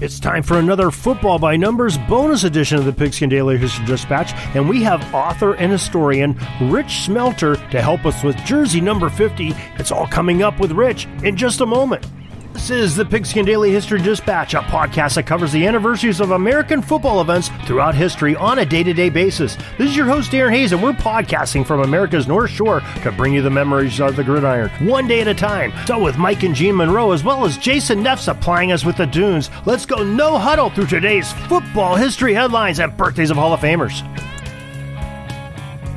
It's time for another Football by Numbers bonus edition of the Pigskin Daily History Dispatch, and we have author and historian Rich Shmelter to help us with jersey number 50. It's all coming up with Rich in just a moment. This is the Pigskin Daily History Dispatch, a podcast that covers the anniversaries of American football events throughout history on a day to day basis. This is your host, Darren Hayes, and we're podcasting from America's North Shore to bring you the memories of the gridiron, one day at a time. So, with Mike and Gene Monroe, as well as Jason Neff supplying us with the dunes, let's go no huddle through today's football history headlines and birthdays of Hall of Famers.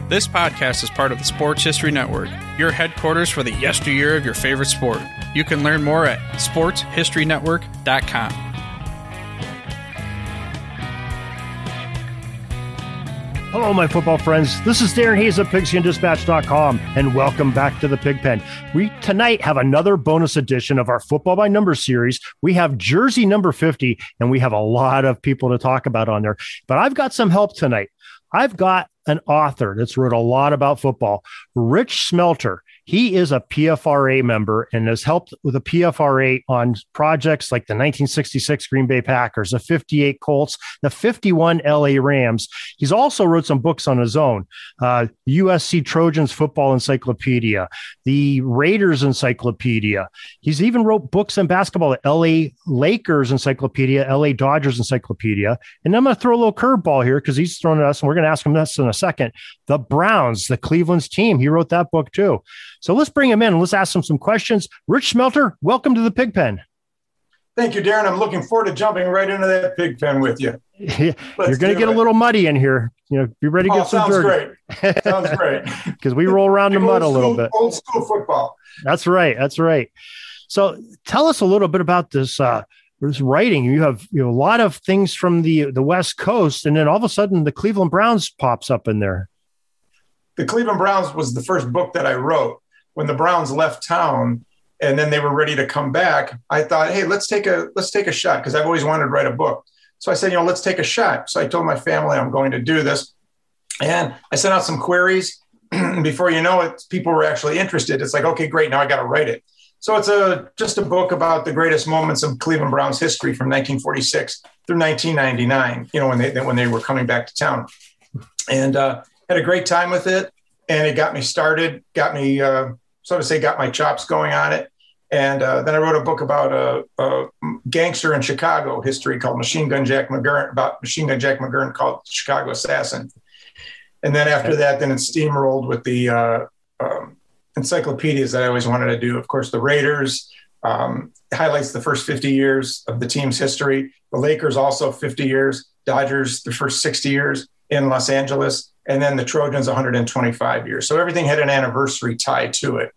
This podcast is part of the Sports History Network, your headquarters for the yesteryear of your favorite sport. You can learn more at sportshistorynetwork.com. Hello, my football friends. This is Darren Hayes of PigskinDispatch.com, and welcome back to the Pigpen. We tonight have another bonus edition of our Football by Number series. We have jersey number 50, and we have a lot of people to talk about on there. But I've got some help tonight. I've got an author that's wrote a lot about football, Rich Shmelter. He is a PFRA member and has helped with the PFRA on projects like the 1966 Green Bay Packers, the 58 Colts, the 51 LA Rams. He's also wrote some books on his own uh, USC Trojans Football Encyclopedia, the Raiders Encyclopedia. He's even wrote books on basketball, the LA Lakers Encyclopedia, LA Dodgers Encyclopedia. And I'm going to throw a little curveball here because he's thrown at us, and we're going to ask him this in a second. The Browns, the Cleveland's team. He wrote that book too. So let's bring him in and let's ask him some questions. Rich Shmelter, welcome to the Pig Pen. Thank you, Darren. I'm looking forward to jumping right into that pig pen with you. You're going to get it. a little muddy in here. You know, be ready to get oh, some sounds dirty. Great. Sounds great. Because we roll around in mud a little bit. Old school football. That's right. That's right. So tell us a little bit about this. Uh, this writing. You have you know a lot of things from the the West Coast, and then all of a sudden the Cleveland Browns pops up in there. The Cleveland Browns was the first book that I wrote when the Browns left town and then they were ready to come back, I thought, hey, let's take a let's take a shot because I've always wanted to write a book. So I said, you know, let's take a shot. So I told my family I'm going to do this, and I sent out some queries. Before you know it, people were actually interested. It's like, okay, great, now I got to write it. So it's a just a book about the greatest moments of Cleveland Browns history from 1946 through 1999. You know, when they when they were coming back to town, and uh, had a great time with it, and it got me started, got me. Uh, so to say, got my chops going on it. And uh, then I wrote a book about a, a, gangster in Chicago history called Machine Gun Jack McGurn, about Machine Gun Jack McGurn called Chicago Assassin. And then after that, then it steamrolled with the uh, um, encyclopedias that I always wanted to do. Of course, the Raiders um, highlights the first 50 years of the team's history. The Lakers also 50 years. Dodgers the first 60 years in Los Angeles and then the Trojans 125 years. So everything had an anniversary tie to it.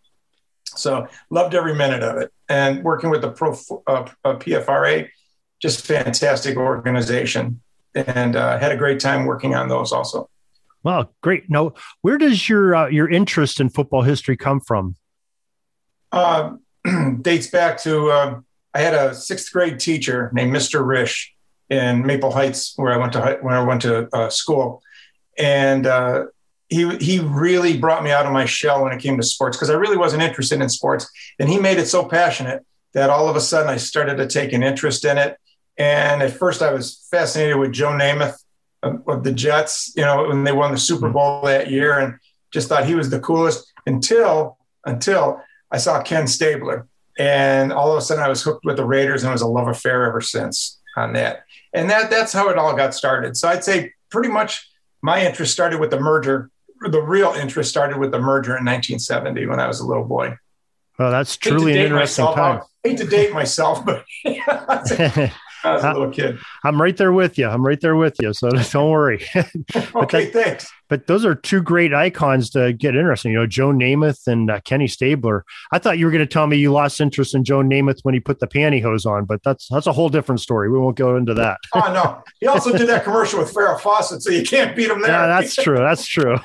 So loved every minute of it. And working with the Pro uh, uh PFRA, just fantastic organization, and uh, had a great time working on those also. Wow, great! Now, where does your uh, your interest in football history come from? Uh, dates back to uh, I had a sixth grade teacher named Mr. Rish in Maple Heights, where I went to when I went to uh, school, and uh, he he really brought me out of my shell when it came to sports because I really wasn't interested in sports, and he made it so passionate that all of a sudden I started to take an interest in it. And at first, I was fascinated with Joe Namath of, of the Jets, you know, when they won the Super Bowl that year, and just thought he was the coolest until until I saw Ken Stabler, and all of a sudden I was hooked with the Raiders, and it was a love affair ever since on that. And that that's how it all got started. So I'd say pretty much my interest started with the merger. The real interest started with the merger in 1970 when I was a little boy. Well, that's truly an interesting myself. time. I hate to date myself, but I was a little kid. I'm right there with you. I'm right there with you. So don't worry. okay, that, thanks. But those are two great icons to get interesting. You know, Joe Namath and uh, Kenny Stabler. I thought you were going to tell me you lost interest in Joe Namath when he put the pantyhose on, but that's that's a whole different story. We won't go into that. oh no, he also did that commercial with Farrah Fawcett, so you can't beat him there. Yeah, that's true. That's true.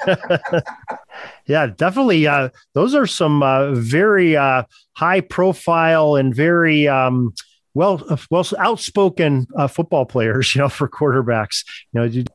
yeah, definitely. Uh, those are some uh, very uh, high profile and very. Um, well, uh, well, outspoken uh, football players, you know, for quarterbacks. You know, you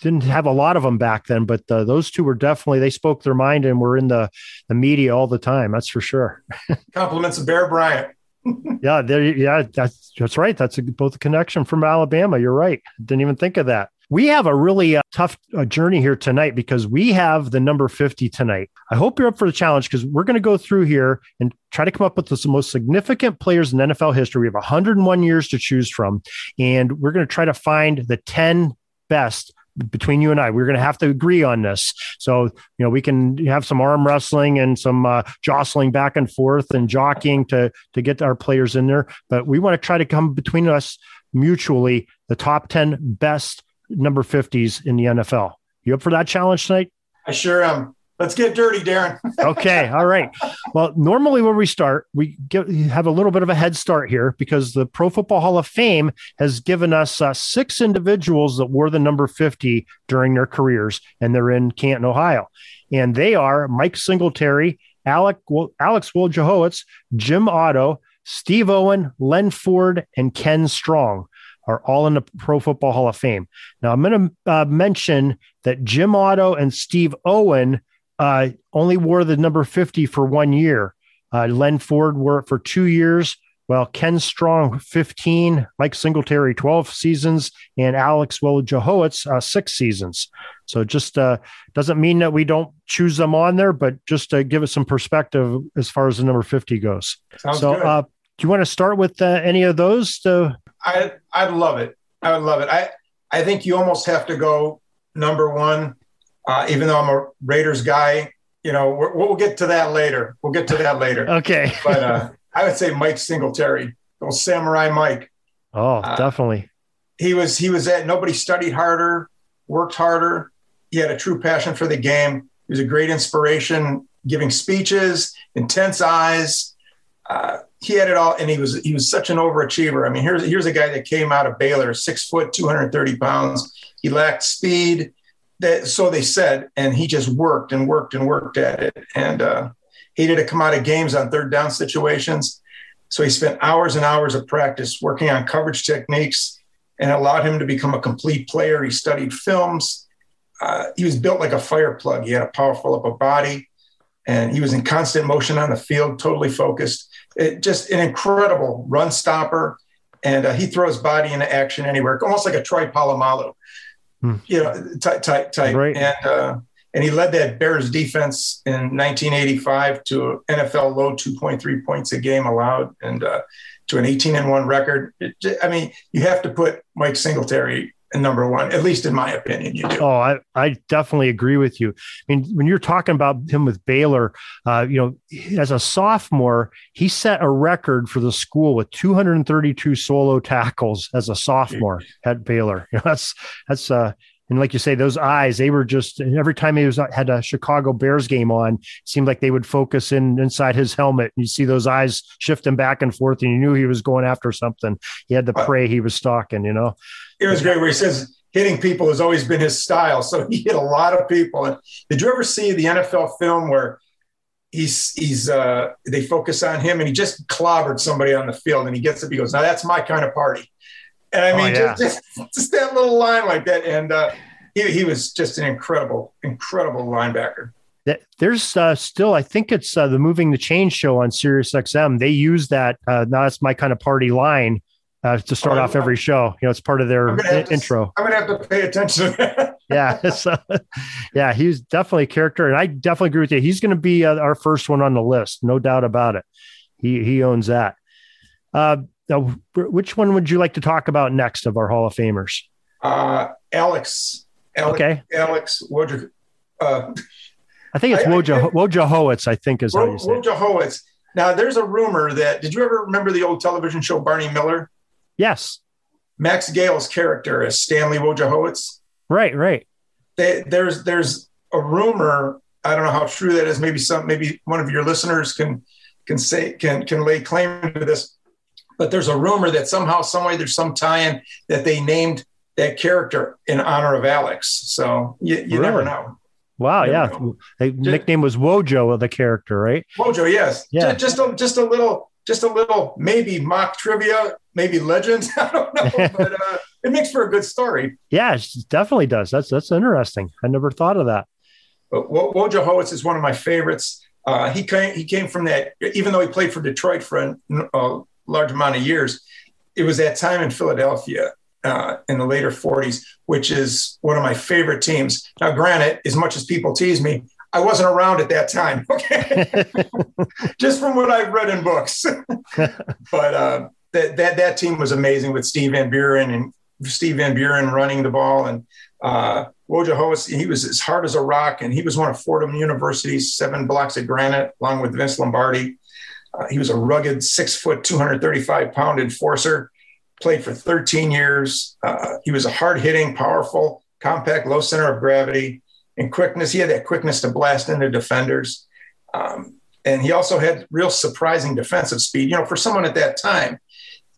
didn't have a lot of them back then, but uh, those two were definitely they spoke their mind and were in the the media all the time. That's for sure. Compliments of Bear Bryant. yeah, there. Yeah, that's that's right. That's a, both a connection from Alabama. You're right. Didn't even think of that. We have a really uh, tough uh, journey here tonight because we have the number 50 tonight. I hope you're up for the challenge because we're going to go through here and try to come up with the most significant players in NFL history. We have 101 years to choose from, and we're going to try to find the 10 best between you and I. We're going to have to agree on this. So, you know, we can have some arm wrestling and some uh, jostling back and forth and jockeying to to get our players in there. But we want to try to come between us mutually the top 10 best number 50s in the NFL. You up for that challenge tonight? I sure am. Let's get dirty, Darren. okay. All right. Well, normally when we start, we get, have a little bit of a head start here because the Pro Football Hall of Fame has given us uh, six individuals that wore the number 50 during their careers, and they're in Canton, Ohio. And they are Mike Singletary, Alec, Alex Wojciechowicz, Jim Otto, Steve Owen, Len Ford, and Ken Strong are all in the Pro Football Hall of Fame. Now, I'm going to uh, mention that Jim Otto and Steve Owen uh, only wore the number 50 for one year. Uh, Len Ford wore it for two years. Well, Ken Strong, 15, Mike Singletary, 12 seasons, and Alex Wojciechowicz, uh, six seasons. So just uh, doesn't mean that we don't choose them on there, but just to give us some perspective as far as the number 50 goes. Sounds so, uh, do you want to start with uh, any of those? To... I, I'd love it. I would love it. I, I think you almost have to go number one uh, even though I'm a Raiders guy, you know, we will get to that later. We'll get to that later. okay. but uh, I would say Mike Singletary, old Samurai Mike. Oh, uh, definitely. He was he was at nobody studied harder, worked harder. He had a true passion for the game. He was a great inspiration, giving speeches, intense eyes. Uh, he had it all, and he was he was such an overachiever. I mean, here's here's a guy that came out of Baylor, six foot, 230 pounds. He lacked speed that so they said, and he just worked and worked and worked at it, and uh, hated to come out of games on third down situations. So he spent hours and hours of practice working on coverage techniques, and allowed him to become a complete player. He studied films. Uh, he was built like a fire plug. He had a powerful upper body, and he was in constant motion on the field, totally focused. It, just an incredible run stopper, and uh, he throws body into action anywhere, almost like a Troy Polamalu hmm. you know, type, type, type. Right. And, uh, and he led that Bears defense in 1985 to NFL low 2.3 points a game allowed and uh, to an 18 and one record. It, I mean, you have to put Mike Singletary number one, at least in my opinion, you do. Oh, I, I definitely agree with you. I mean, when you're talking about him with Baylor, uh, you know, as a sophomore, he set a record for the school with 232 solo tackles as a sophomore at Baylor. You know, that's that's uh and like you say, those eyes, they were just every time he was had a Chicago Bears game on, seemed like they would focus in inside his helmet. And you see those eyes shifting back and forth, and you knew he was going after something. He had the prey he was stalking, you know. It was great where he says hitting people has always been his style. So he hit a lot of people. And did you ever see the NFL film where he's he's uh they focus on him and he just clobbered somebody on the field and he gets up, he goes, Now that's my kind of party. And I oh, mean, oh, yeah. just, just, just that little line like that. And uh, he, he was just an incredible, incredible linebacker. There's uh, still, I think it's uh, the Moving the Chain show on Sirius XM. They use that. Uh, now that's my kind of party line uh, to start oh, off every show. You know, it's part of their I- to, intro. I'm gonna have to pay attention to yeah, so, yeah, he's definitely a character, and I definitely agree with you. He's going to be uh, our first one on the list, no doubt about it. He he owns that. Uh, now, which one would you like to talk about next of our Hall of Famers? Uh, Alex. Alex. Okay. Alex Wojciech. Uh, I think it's Wojciech, Wojciechowicz, I think is how you say Wojciechowicz. Now, there's a rumor that, did you ever remember the old television show Barney Miller? Yes. Max Gail's character as Stanley Wojciechowicz. Right, right. They, there's there's a rumor. I don't know how true that is. Maybe some maybe one of your listeners can can say can can lay claim to this. But there's a rumor that somehow, someway, there's some tie-in that they named that character in honor of Alex. So you, you really? never know. Wow, yeah. The nickname was Wojo, of the character, right? Wojo, yes. Yeah. Just, just a just a little just a little maybe mock trivia, maybe legend. I don't know, but uh, it makes for a good story. Yeah, it definitely does. That's that's interesting. I never thought of that. But Wojciechowicz is one of my favorites. Uh, he came he came from that. Even though he played for Detroit for a, a large amount of years, it was that time in Philadelphia uh, in the later 40s, which is one of my favorite teams. Now, granted, as much as people tease me, I wasn't around at that time. Okay, just from what I've read in books. but uh, that that that team was amazing with Steve Van Buren and Steve Van Buren running the ball and uh, Wojciechowicz, he was as hard as a rock, and he was one of Fordham University's seven blocks of granite, along with Vince Lombardi. Uh, he was a rugged six foot, 235 pound enforcer, played for 13 years. Uh, he was a hard hitting, powerful, compact, low center of gravity, and quickness. He had that quickness to blast into defenders. Um, and he also had real surprising defensive speed. You know, for someone at that time,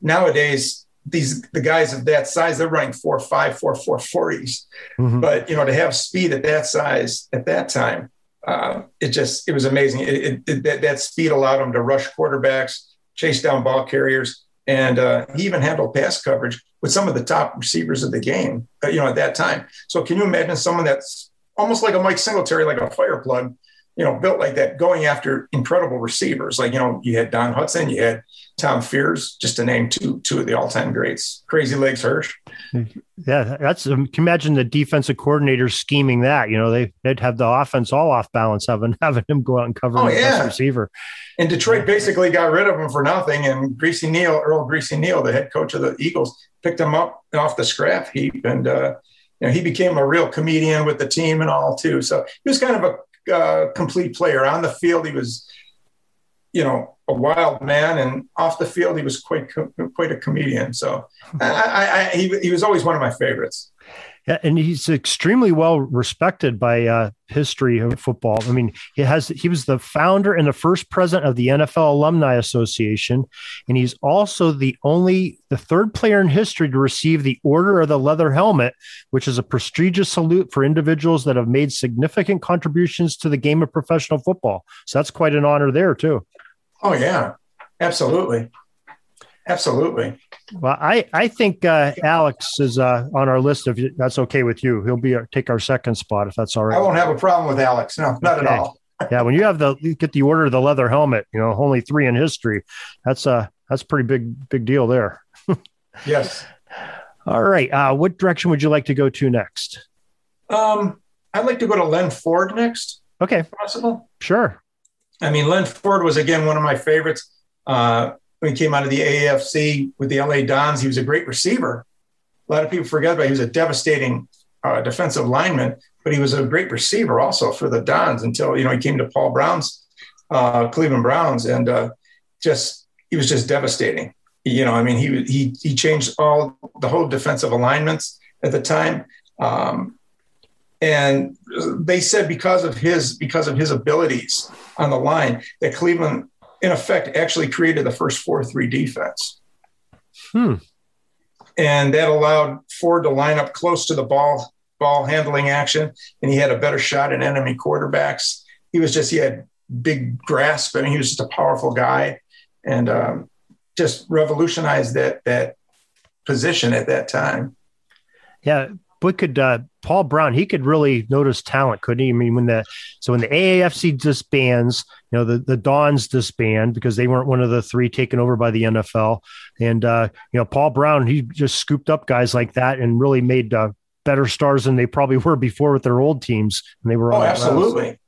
nowadays, these the guys of that size, they're running four, five, four, four, forties. Mm-hmm. But you know, to have speed at that size at that time, uh, it just it was amazing. It, it, it, that, that speed allowed him to rush quarterbacks, chase down ball carriers, and uh, he even handled pass coverage with some of the top receivers of the game. Uh, you know, at that time. So can you imagine someone that's almost like a Mike Singletary, like a fire plug, you know, built like that, going after incredible receivers. Like, you know, you had Don Hutson, you had Tom Fears, just to name two two of the all-time greats. Crazy Legs Hirsch. Yeah, that's um, can imagine the defensive coordinators scheming that. You know, they they'd have the offense all off balance, having having him go out and cover oh, the yeah. receiver. And Detroit basically got rid of him for nothing. And Greasy Neale, Earl Greasy Neale, the head coach of the Eagles, picked him up off the scrap heap, and uh, you know, he became a real comedian with the team and all too. So he was kind of a uh, complete player on the field. He was, you know, a wild man, and off the field, he was quite quite a comedian. So I, I, I, he, he was always one of my favorites. And he's extremely well respected by uh, history of football. I mean, he has he was the founder and the first president of the NFL Alumni Association, and he's also the only the third player in history to receive the Order of the Leather Helmet, which is a prestigious salute for individuals that have made significant contributions to the game of professional football. So that's quite an honor there too. Oh yeah, absolutely, absolutely. Well, I I think uh, Alex is uh, on our list. If that's okay with you, he'll be our, take our second spot if that's all right. I won't have a problem with Alex. No, not okay. at all. yeah, when you have the you get the order of the leather helmet, you know, only three in history. That's a uh, that's pretty big big deal there. yes. All right. Uh, what direction would you like to go to next? Um, I'd like to go to Len Ford next. Okay. Possible. Sure. I mean, Len Ford was again one of my favorites. Uh, when he came out of the AAFC with the LA Dons, he was a great receiver. A lot of people forget about. He was a devastating uh, defensive lineman, but he was a great receiver also for the Dons until you know he came to Paul Brown's uh, Cleveland Browns, and uh, just he was just devastating. You know, I mean, he he he changed all the whole defensive alignments at the time. Um, and they said because of his because of his abilities on the line that Cleveland in effect actually created the first 4-3 defense. Hmm. And that allowed Ford to line up close to the ball ball handling action and he had a better shot at enemy quarterbacks. He was just he had big grasp. I mean, he was just a powerful guy and um, just revolutionized that that position at that time. Yeah, but could uh, Paul Brown? He could really notice talent, couldn't he? I mean, when the so when the AAFC disbands, you know, the the Dons disband because they weren't one of the three taken over by the NFL, and uh, you know, Paul Brown he just scooped up guys like that and really made uh, better stars than they probably were before with their old teams, and they were oh, absolutely.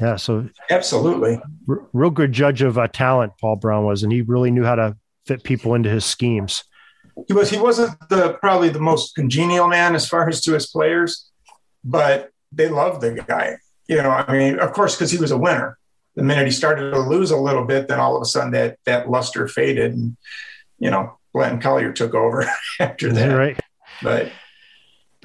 Yeah, so absolutely, r- real good judge of uh, talent. Paul Brown was, and he really knew how to fit people into his schemes he was he wasn't the probably the most congenial man as far as to his players, but they loved the guy. You know, I mean, of course, because he was a winner. The minute he started to lose a little bit, then all of a sudden that that luster faded, and you know, Blanton Collier took over after that. Right. But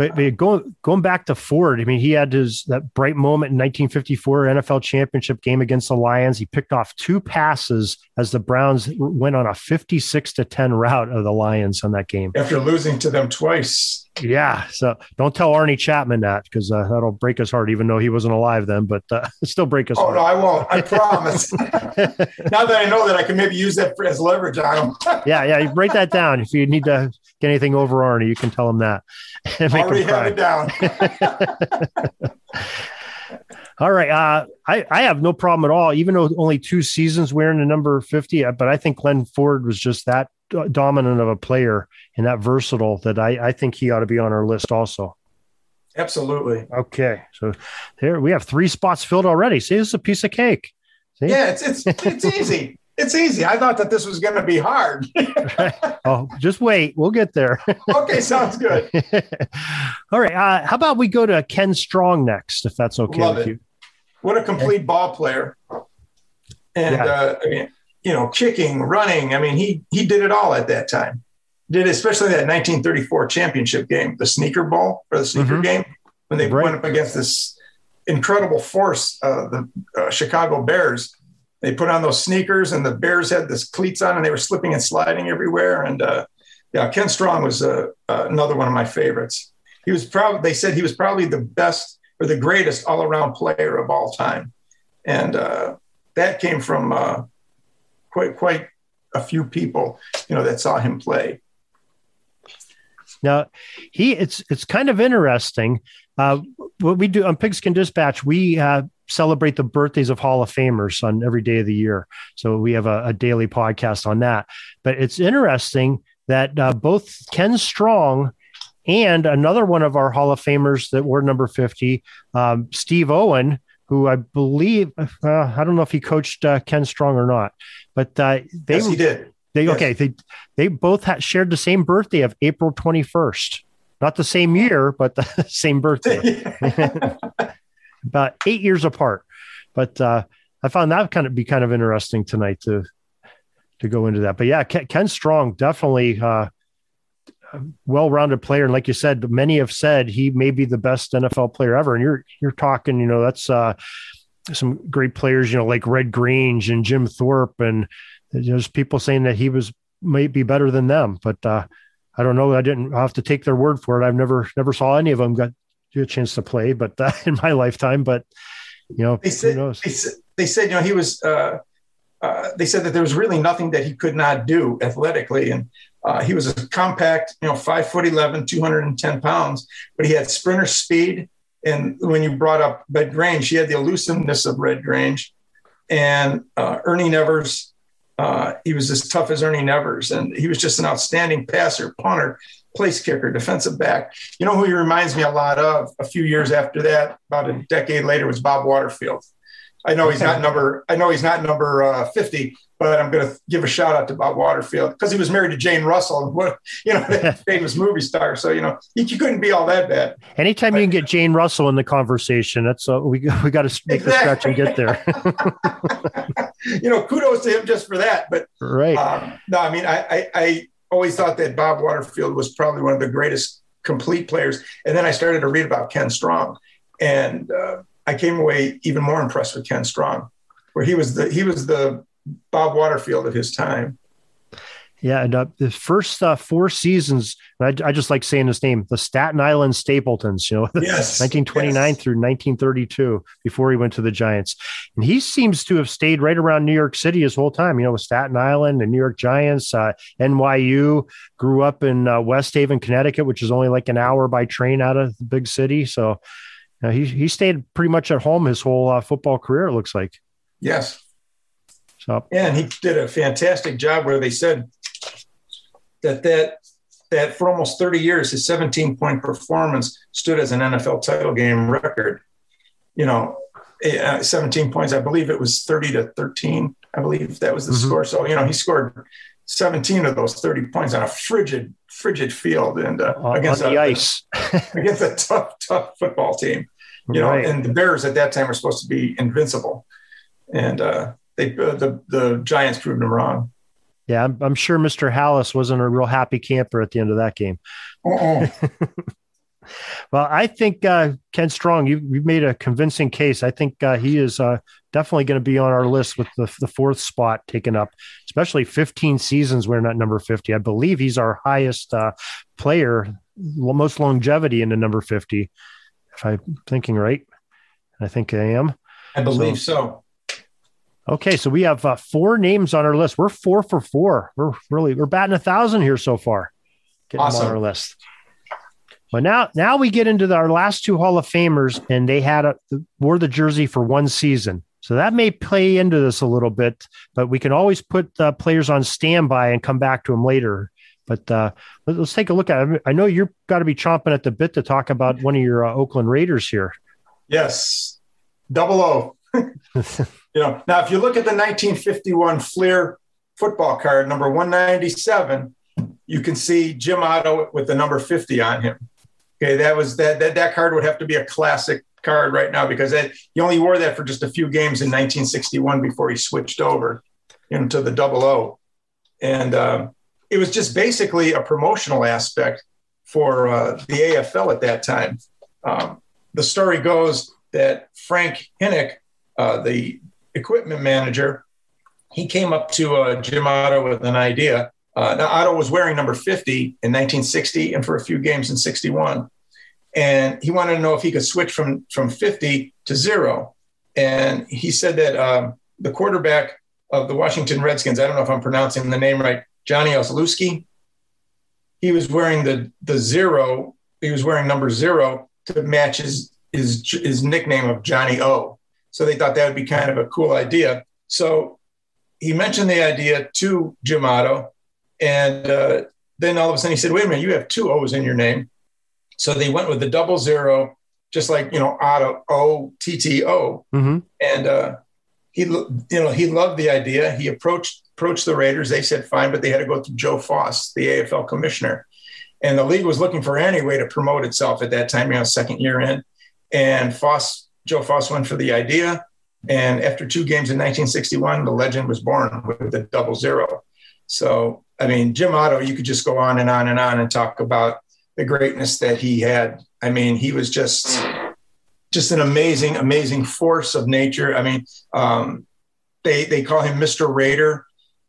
but, but going going back to Ford, I mean, he had his that bright moment in 1954 NFL championship game against the Lions. He picked off two passes as the Browns went on a 56 to 10 route of the Lions on that game after losing to them twice. Yeah, so don't tell Arnie Chapman that because uh, that'll break his heart, even though he wasn't alive then. But uh, still break his oh, heart. no, I won't. I promise. now that I know that, I can maybe use that as leverage on him. yeah, yeah. You write that down if you need to get anything over Arnie, you can tell him that. And make Already him cry. have it down. all right. Uh, I, I have no problem at all, even though only two seasons wearing the number 50. Uh, but I think Len Ford was just that dominant of a player and that versatile that I, I think he ought to be on our list also. Absolutely. Okay. So there we have three spots filled already. See, this is a piece of cake. See? Yeah, it's it's it's easy. It's easy. I thought that this was going to be hard. oh, just wait. We'll get there. okay, sounds good. All right. Uh, how about we go to Ken Strong next, if that's okay Love with it. you? What a complete ball player. And yeah. uh, I mean, you know, kicking, running. I mean, he he did it all at that time. Did especially that 1934 championship game, the sneaker ball or the sneaker mm-hmm. game, when they right. went up against this incredible force, uh, the uh, Chicago Bears they put on those sneakers and the Bears had this cleats on and they were slipping and sliding everywhere. And uh, yeah, Ken Strong was uh, uh, another one of my favorites. He was probably, they said he was probably the best or the greatest all around player of all time. And uh, that came from uh, quite, quite a few people, you know, that saw him play. Now, he it's it's kind of interesting. Uh, what we do on Pigskin Dispatch, we uh, celebrate the birthdays of Hall of Famers on every day of the year. So we have a, a daily podcast on that. But it's interesting that uh, both Ken Strong and another one of our Hall of Famers that were number 50, um, Steve Owen, who I believe, uh, I don't know if he coached uh, Ken Strong or not, but uh, they, yes, he did. They, yes. okay. They, they both had shared the same birthday of April 21st, not the same year, but the same birthday. about eight years apart. But uh, I found that kind of be kind of interesting tonight to to go into that. But yeah, Ken, Ken Strong definitely uh, well-rounded player, and like you said, many have said he may be the best NFL player ever. And you're you're talking, you know, that's uh, some great players, you know, like Red Grange and Jim Thorpe, and there's people saying that he was might be better than them, but. Uh, I don't know. I didn't have to take their word for it. I've never never saw any of them got a chance to play, but uh, in my lifetime, but you know, they said, they said, they said, you know, he was, uh, uh, they said that there was really nothing that he could not do athletically. And uh, he was a compact, you know, five foot 11, 210 pounds, but he had sprinter speed. And when you brought up Red Grange, he had the elusiveness of Red Grange and uh, Ernie Nevers. Uh, he was as tough as Ernie Nevers, and he was just an outstanding passer, punter, place kicker, defensive back. You know who he reminds me a lot of a few years after that, about a decade later, was Bob Waterfield. I know he's not number. I know he's not number uh, fifty, but I'm going to give a shout out to Bob Waterfield because he was married to Jane Russell, what you know, famous movie star. So you know, he, he, couldn't be all that bad. Anytime you can get Jane Russell in the conversation, that's uh, we we got to make exactly. the stretch and get there. you know, kudos to him just for that. But right, um, no, I mean, I, I, I always thought that Bob Waterfield was probably one of the greatest complete players. And then I started to read about Ken Strong, and uh, I came away even more impressed with Ken Strong, where he was the he was the Bob Waterfield of his time. Yeah, and uh, the first uh, four seasons, I, I, just like saying his name, the Staten Island Stapletons, you know, yes, 1929 yes. through 1932, before he went to the Giants. And he seems to have stayed right around New York City his whole time, you know, with Staten Island and New York Giants, uh, NYU, grew up in uh, West Haven, Connecticut, which is only like an hour by train out of the big city. So he, he stayed pretty much at home his whole uh, football career, it looks like. Yes. So, and he did a fantastic job where they said that that that for almost 30 years, his 17 point performance stood as an NFL title game record. You know, uh, 17 points. I believe it was 30 to 13. I believe that was the mm-hmm. score. So you know, he scored 17 of those 30 points on a frigid, frigid field and uh, against the a, ice against a tough, tough football team. You know, and the Bears at that time were supposed to be invincible, and uh, they uh, the the Giants proved them wrong. Yeah, I'm, I'm sure Mr. Halas wasn't a real happy camper at the end of that game. Uh-uh. well, I think uh, Ken Strong, you, you've made a convincing case. I think uh, he is uh, definitely going to be on our list with the, the fourth spot taken up, especially 15 seasons wearing that number 50. I believe he's our highest uh, player, most longevity in the number 50, if I'm thinking right. I think I am. I believe so. so. Okay, so we have uh, four names on our list. We're four for four. We're really we're batting a thousand here so far. Getting awesome. on our list. But now, now we get into the, our last two Hall of Famers, and they had a, wore the jersey for one season. So that may play into this a little bit, but we can always put uh, players on standby and come back to them later. But uh, let's take a look at it. I know you've got to be chomping at the bit to talk about one of your uh, Oakland Raiders here. Yes, double O. you know, now if you look at the 1951 Fleer football card, number 197, you can see Jim Otto with the number 50 on him. Okay, that was that that that card would have to be a classic card right now because that, he only wore that for just a few games in 1961 before he switched over into the double O, and uh, it was just basically a promotional aspect for uh, the AFL at that time. Um, the story goes that Frank Hinek, uh, the equipment manager, he came up to uh, Jim Otto with an idea uh, now, Otto was wearing number 50 in 1960 and for a few games in 61. And he wanted to know if he could switch from, from 50 to zero. And he said that um, the quarterback of the Washington Redskins, I don't know if I'm pronouncing the name right, Johnny Olszewski, he was wearing the, the zero, he was wearing number zero to match his, his, his nickname of Johnny O. So they thought that would be kind of a cool idea. So he mentioned the idea to Jim Otto, and uh, then all of a sudden he said, wait a minute, you have two O's in your name. So they went with the double zero, just like, you know, Otto, O T T O. Mm-hmm. And uh, he, you know, he loved the idea. He approached, approached the Raiders. They said, fine, but they had to go through Joe Foss, the AFL commissioner. And the league was looking for any way to promote itself at that time, you know, second year in. And Foss, Joe Foss went for the idea. And after two games in 1961, the legend was born with the double zero. So I mean, Jim Otto, you could just go on and on and on and talk about the greatness that he had. I mean, he was just just an amazing, amazing force of nature. I mean, um, they they call him Mr. Raider.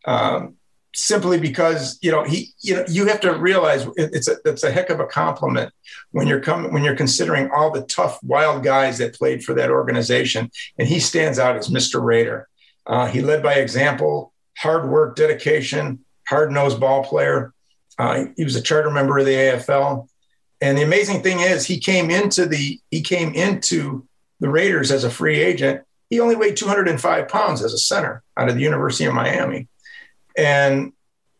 Um, simply because you know he you know you have to realize it's a it's a heck of a compliment when you're coming when you're considering all the tough wild guys that played for that organization and he stands out as Mr. Raider. Uh, he led by example, hard work, dedication, hard nosed ball player. Uh, he was a charter member of the AFL. And the amazing thing is, he came into the he came into the Raiders as a free agent. He only weighed 205 pounds as a center out of the University of Miami, and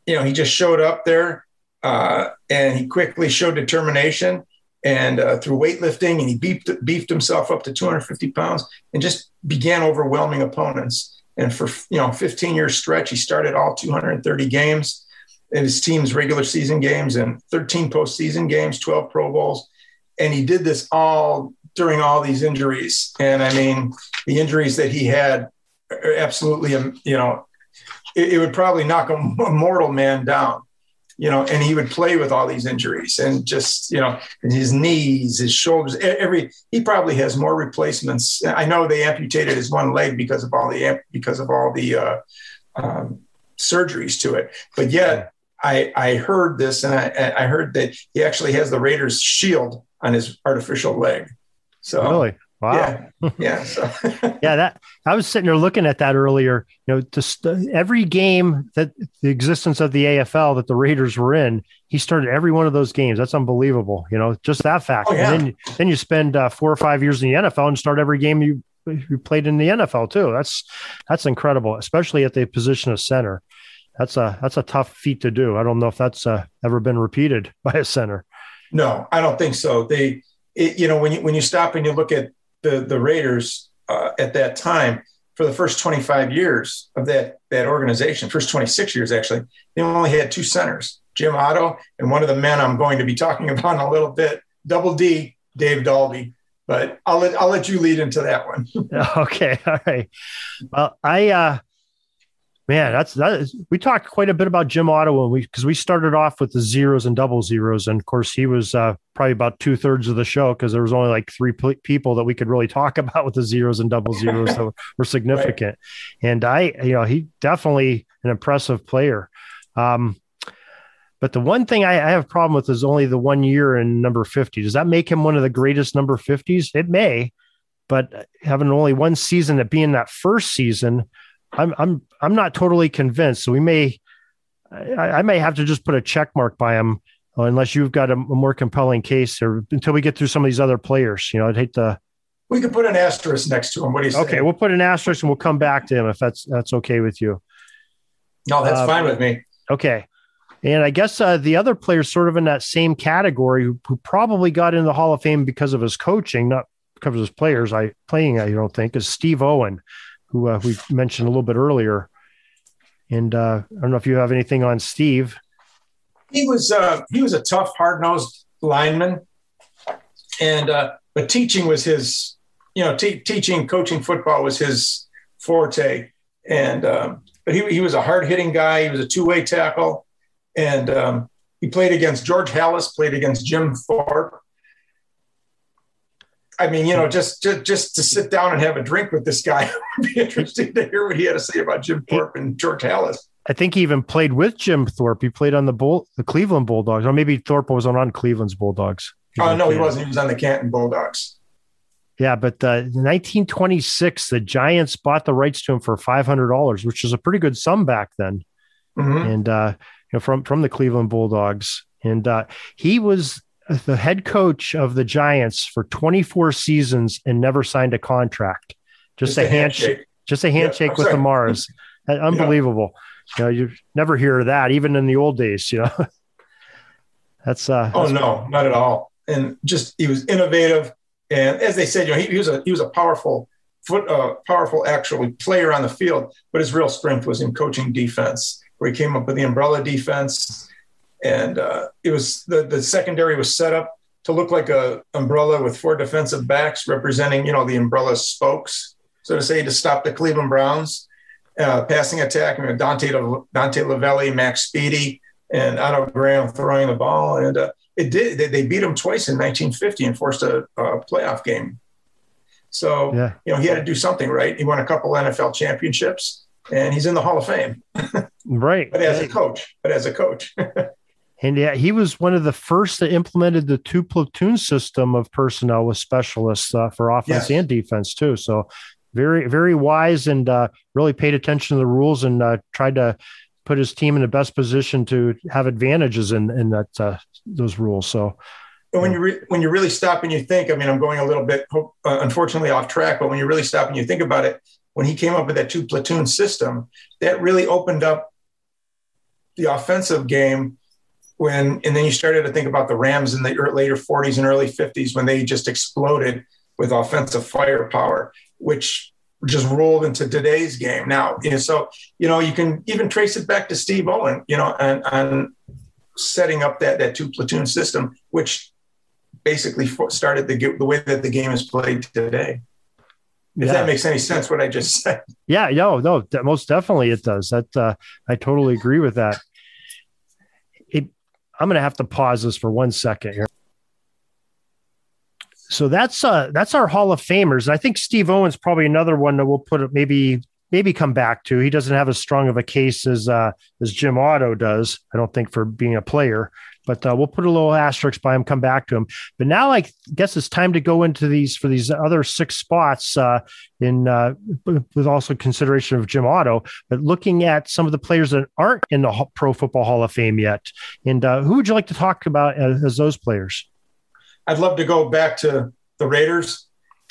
you know he just showed up there, uh, and he quickly showed determination and uh, through weightlifting, and he beefed beefed himself up to 250 pounds and just began overwhelming opponents. And for you know 15 year stretch, he started all 230 games in his team's regular season games and 13 postseason games, 12 Pro Bowls, and he did this all during all these injuries. And I mean, the injuries that he had, are absolutely, um, you know, it, it would probably knock a, a mortal man down you know, and he would play with all these injuries and just, you know, his knees, his shoulders, every, he probably has more replacements. I know they amputated his one leg because of all the, because of all the uh, um, surgeries to it. But yet I, I heard this and I, I heard that he actually has the Raiders shield on his artificial leg. So really? Wow. Yeah. Yeah. So. yeah. That I was sitting there looking at that earlier. You know, just uh, every game that the existence of the AFL that the Raiders were in, he started every one of those games. That's unbelievable. You know, just that fact. Oh, yeah. And then, then you spend uh, four or five years in the NFL and start every game you you played in the NFL too. That's that's incredible, especially at the position of center. That's a that's a tough feat to do. I don't know if that's uh, ever been repeated by a center. No, I don't think so. They, it, you know, when you when you stop and you look at the the Raiders uh, at that time for the first 25 years of that that organization, first 26 years actually, they only had two centers, Jim Otto and one of the men I'm going to be talking about in a little bit, Double D, Dave Dalby. But I'll let I'll let you lead into that one. okay, all right. Well, I uh, Man, that's that. Is, we talked quite a bit about Jim Otto when we because we started off with the zeros and double zeros, and of course he was uh, probably about two thirds of the show because there was only like three p- people that we could really talk about with the zeros and double zeros that were significant. Right. And I, you know, he definitely an impressive player. Um, but the one thing I, I have a problem with is only the one year in number 50. Does that make him one of the greatest number 50s? It may, but having only one season at being that first season, I'm I'm I'm not totally convinced. So we may I, I may have to just put a check mark by him uh, unless you've got a, a, more compelling case or until we get through some of these other players. You know, I'd hate to we could put an asterisk next to him. What do you say? Okay, we'll put an asterisk and we'll come back to him if that's that's okay with you. No, that's uh, fine with me. Okay. And I guess uh, the other players sort of in that same category who, who, probably got in the Hall of Fame because of his coaching, not because of his players. I playing, I don't think, is Steve Owen who uh, we mentioned a little bit earlier. And uh, I don't know if you have anything on Steve. He was uh, he was a tough, hard nosed lineman, and uh, but teaching was his. You know, teaching, coaching football was his forte. And um, but he he was a hard hitting guy. He was a two way tackle, and um, he played against George Halas, played against Jim Thorpe, I mean, you know, just, just just to sit down and have a drink with this guy would be interesting to hear what he had to say about Jim Thorpe and George Halas. I think he even played with Jim Thorpe. He played on the Bull, the Cleveland Bulldogs, or maybe Thorpe was on, on Cleveland's Bulldogs. Oh no, he wasn't. He was on the Canton Bulldogs. Yeah, but uh, 1926, the Giants bought the rights to him for $500, which was a pretty good sum back then, mm-hmm. and uh, you know, from from the Cleveland Bulldogs. And uh, he was the head coach of the Giants for 24 seasons and never signed a contract. Just, just a, handshake. handshake. Just a handshake yeah, with the Maras. Unbelievable. Yeah. You know, you never hear that, even in the old days, you know. that's uh Oh no, not at all. And just he was innovative. And as they said, you know, he, he was a he was a powerful foot uh, powerful actually player on the field, but his real strength was in coaching defense, where he came up with the umbrella defense and uh, it was the, the secondary was set up to look like a umbrella with four defensive backs representing you know the umbrella spokes so to say to stop the cleveland browns uh, passing attack. I mean, dante dante lavelli Mac Speedie and otto graham throwing the ball. And uh, it did they, they, beat them twice in 1950 and forced a, a playoff game. So yeah. you know he had to do something right? He won a couple nfl championships and he's in the hall of fame. Right. But as a coach but as a coach And yeah, he was one of the first that implemented the two platoon system of personnel with specialists uh, for offense yes. and defense too. So very, very wise and uh, really paid attention to the rules and uh, tried to put his team in the best position to have advantages in in that uh, those rules. So. when you re- when you really stop and you think, I mean, I'm going a little bit uh, unfortunately off track, but when you really stop and you think about it, when he came up with that two platoon system, that really opened up the offensive game when and then you started to think about the Rams in the later 40s and early 50s when they just exploded with offensive firepower, which just rolled into today's game now. You know, so you know you can even trace it back to Steve Owen, you know, and on setting up that that two platoon system, which basically started the the way that the game is played today. If yeah. that makes any sense, what I just said. Yeah, no, no, most definitely it does. That uh, I totally agree with that. I'm going to have to pause this for one second here. So that's uh that's our Hall of Famers. I think Steve Owens probably another one that we'll put maybe maybe come back to. He doesn't have as strong of a case as uh, as Jim Otto does. I don't think for being a player, but uh, we'll put a little asterisk by him, come back to him. But now I guess it's time to go into these for these other six spots uh, in uh, with also consideration of Jim Otto, but looking at some of the players that aren't in the Pro Football Hall of Fame yet. And uh, who would you like to talk about as, as those players? I'd love to go back to the Raiders.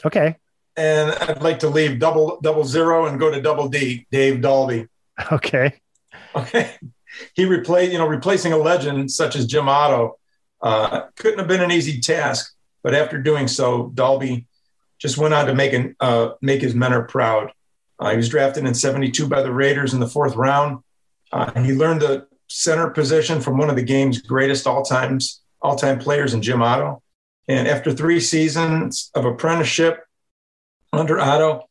Okay. And I'd like to leave double double zero and go to double D, Dave Dalby. Okay. Okay he replaced, you know, replacing a legend such as Jim Otto uh, couldn't have been an easy task. But after doing so, Dalby just went on to make an, uh, make his mentor proud. Uh, he was drafted in 72 by the Raiders in the fourth round. Uh, he learned the center position from one of the game's greatest all times all time players in Jim Otto. And after three seasons of apprenticeship under Otto,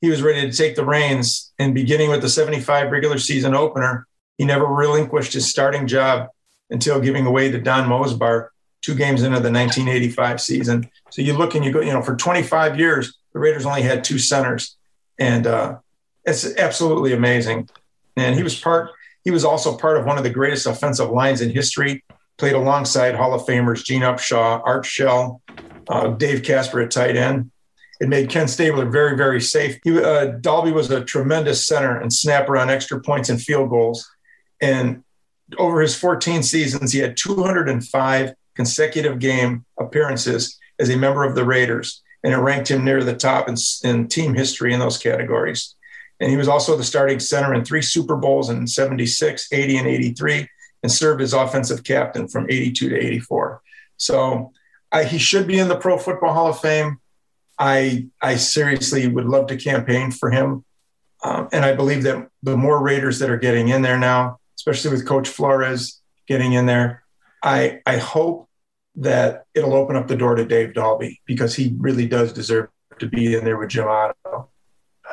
he was ready to take the reins. And beginning with the 75 regular season opener, he never relinquished his starting job until giving away to Don Mosebar two games into the 1985 season. So you look and you go, you know, for 25 years, the Raiders only had two centers. And uh, it's absolutely amazing. And he was part, he was also part of one of the greatest offensive lines in history, played alongside Hall of Famers Gene Upshaw, Art Shell, uh, Dave Casper at tight end. It made Ken Stabler very, very safe. He, uh, Dalby was a tremendous center and snapper on extra points and field goals. And over his 14 seasons, he had 205 consecutive game appearances as a member of the Raiders, and it ranked him near the top in, in team history in those categories. And he was also the starting center in three Super Bowls in 76, 80, and 83, and served as offensive captain from 82 to 84. So I, he should be in the Pro Football Hall of Fame. I, I seriously would love to campaign for him. Um, and I believe that the more Raiders that are getting in there now, especially with Coach Flores getting in there, I, I hope that it'll open up the door to Dave Dalby because he really does deserve to be in there with Jim Otto.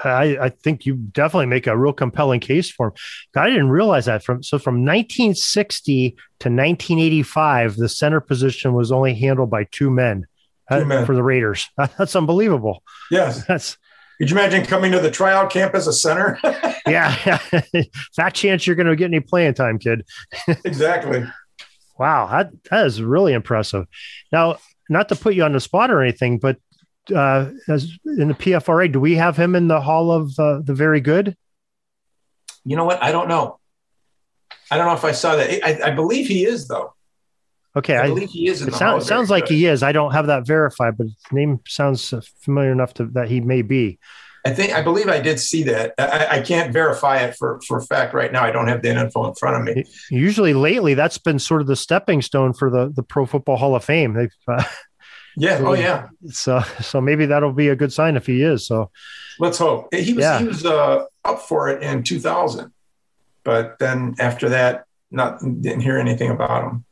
I, I, think you definitely make a real compelling case for him. I didn't realize that from so from 1960 to 1985, the center position was only handled by two men, uh, two men. for the Raiders. That's unbelievable. Yes, that's. Could you imagine coming to the tryout camp as a center? yeah, fat chance you're going to get any playing time, kid. exactly. Wow, that, that is really impressive. Now, not to put you on the spot or anything, but uh, as in the PFRA, do we have him in the Hall of uh, the Very Good? You know what? I don't know. I don't know if I saw that. I, I believe he is, though. Okay, I, I believe he is. it sound, sounds like he is. I don't have that verified, but his name sounds familiar enough to that he may be. I think I believe I did see that. I, I, can't verify it for for fact right now. I don't have the info in front of me. Usually, lately, that's been sort of the stepping stone for the the Pro Football Hall of Fame. They've, uh, yeah. So, oh, yeah. So so maybe that'll be a good sign if he is. So let's hope he was yeah. he was uh, up for it in 2000, but then after that, not didn't hear anything about him.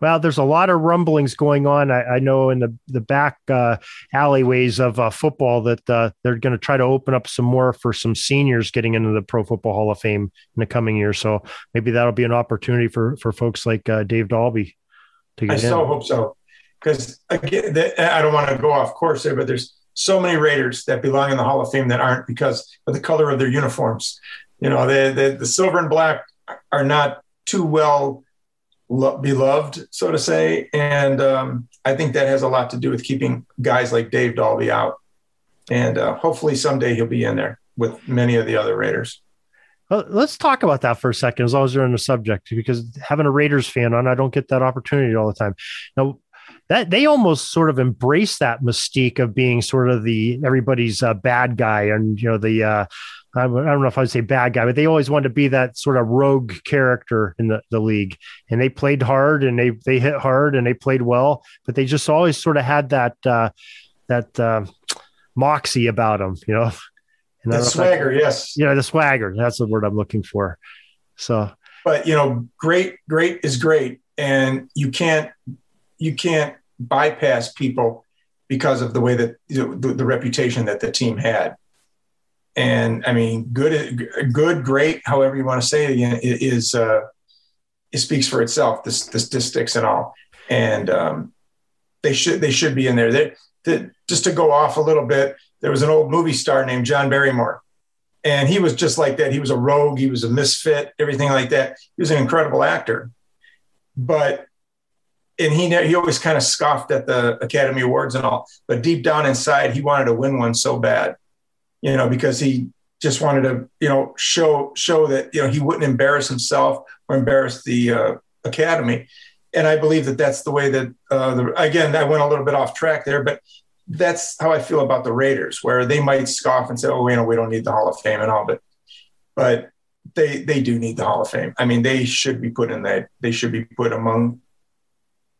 Well, there's a lot of rumblings going on. I, I know in the the back uh, alleyways of uh, football that uh, they're going to try to open up some more for some seniors getting into the Pro Football Hall of Fame in the coming year. So maybe that'll be an opportunity for for folks like uh, Dave Dalby to get I in. I so hope so because again, the, I don't want to go off course there, but there's so many Raiders that belong in the Hall of Fame that aren't because of the color of their uniforms. You know, the, the silver and black are not too well lo- beloved, so to say. And um, I think that has a lot to do with keeping guys like Dave Dalby out. And uh, hopefully someday he'll be in there with many of the other Raiders. Well, let's talk about that for a second, as long as you're on the subject, because having a Raiders fan on, I don't get that opportunity all the time. Now, that they almost sort of embrace that mystique of being sort of the everybody's uh, bad guy, and you know the uh, I don't know if I'd say bad guy, but they always wanted to be that sort of rogue character in the, the league. And they played hard and they they hit hard and they played well, but they just always sort of had that uh, that uh, moxie about them, you know. And the swagger, yes. Yeah, you know, the swagger. That's the word I'm looking for. So, but you know, great, great is great, and you can't you can't bypass people because of the way that you know, the, the reputation that the team had and I mean, good, good, great, however you want to say it, again, it is uh, it speaks for itself. The, the statistics and all, and um, they should they should be in there. They, they, just to go off a little bit, there was an old movie star named John Barrymore, and he was just like that. He was a rogue. He was a misfit. Everything like that. He was an incredible actor, but and he he always kind of scoffed at the Academy Awards and all. But deep down inside, he wanted to win one so bad you know, because he just wanted to, you know, show show that you know he wouldn't embarrass himself or embarrass the uh, academy. And I believe that that's the way that uh, the, again I went a little bit off track there, but that's how I feel about the Raiders, where they might scoff and say, "Oh, you know, we don't need the Hall of Fame and all," but but they they do need the Hall of Fame. I mean, they should be put in that. They should be put among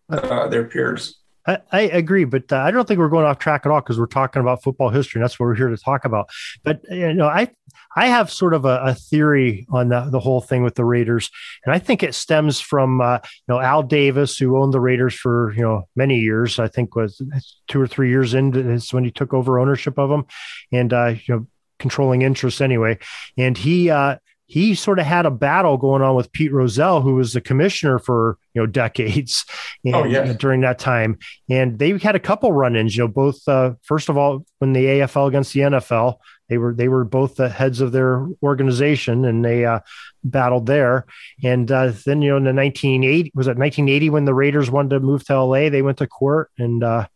uh, their peers. I, I agree, but uh, I don't think we're going off track at all because we're talking about football history. And that's what we're here to talk about. But you know, I I have sort of a, a theory on the, the whole thing with the Raiders, and I think it stems from uh, you know Al Davis, who owned the Raiders for you know many years. I think was two or three years into this when he took over ownership of them, and uh, you know controlling interest anyway. And he uh, he sort of had a battle going on with Pete Rozelle, who was the commissioner for you know decades. And, oh, yeah. during that time, and they had a couple run-ins. You know, both uh, first of all when the AFL against the NFL, they were they were both the heads of their organization, and they uh, battled there. And uh, then you know in the 1980 was it 1980 when the Raiders wanted to move to LA, they went to court and. Uh,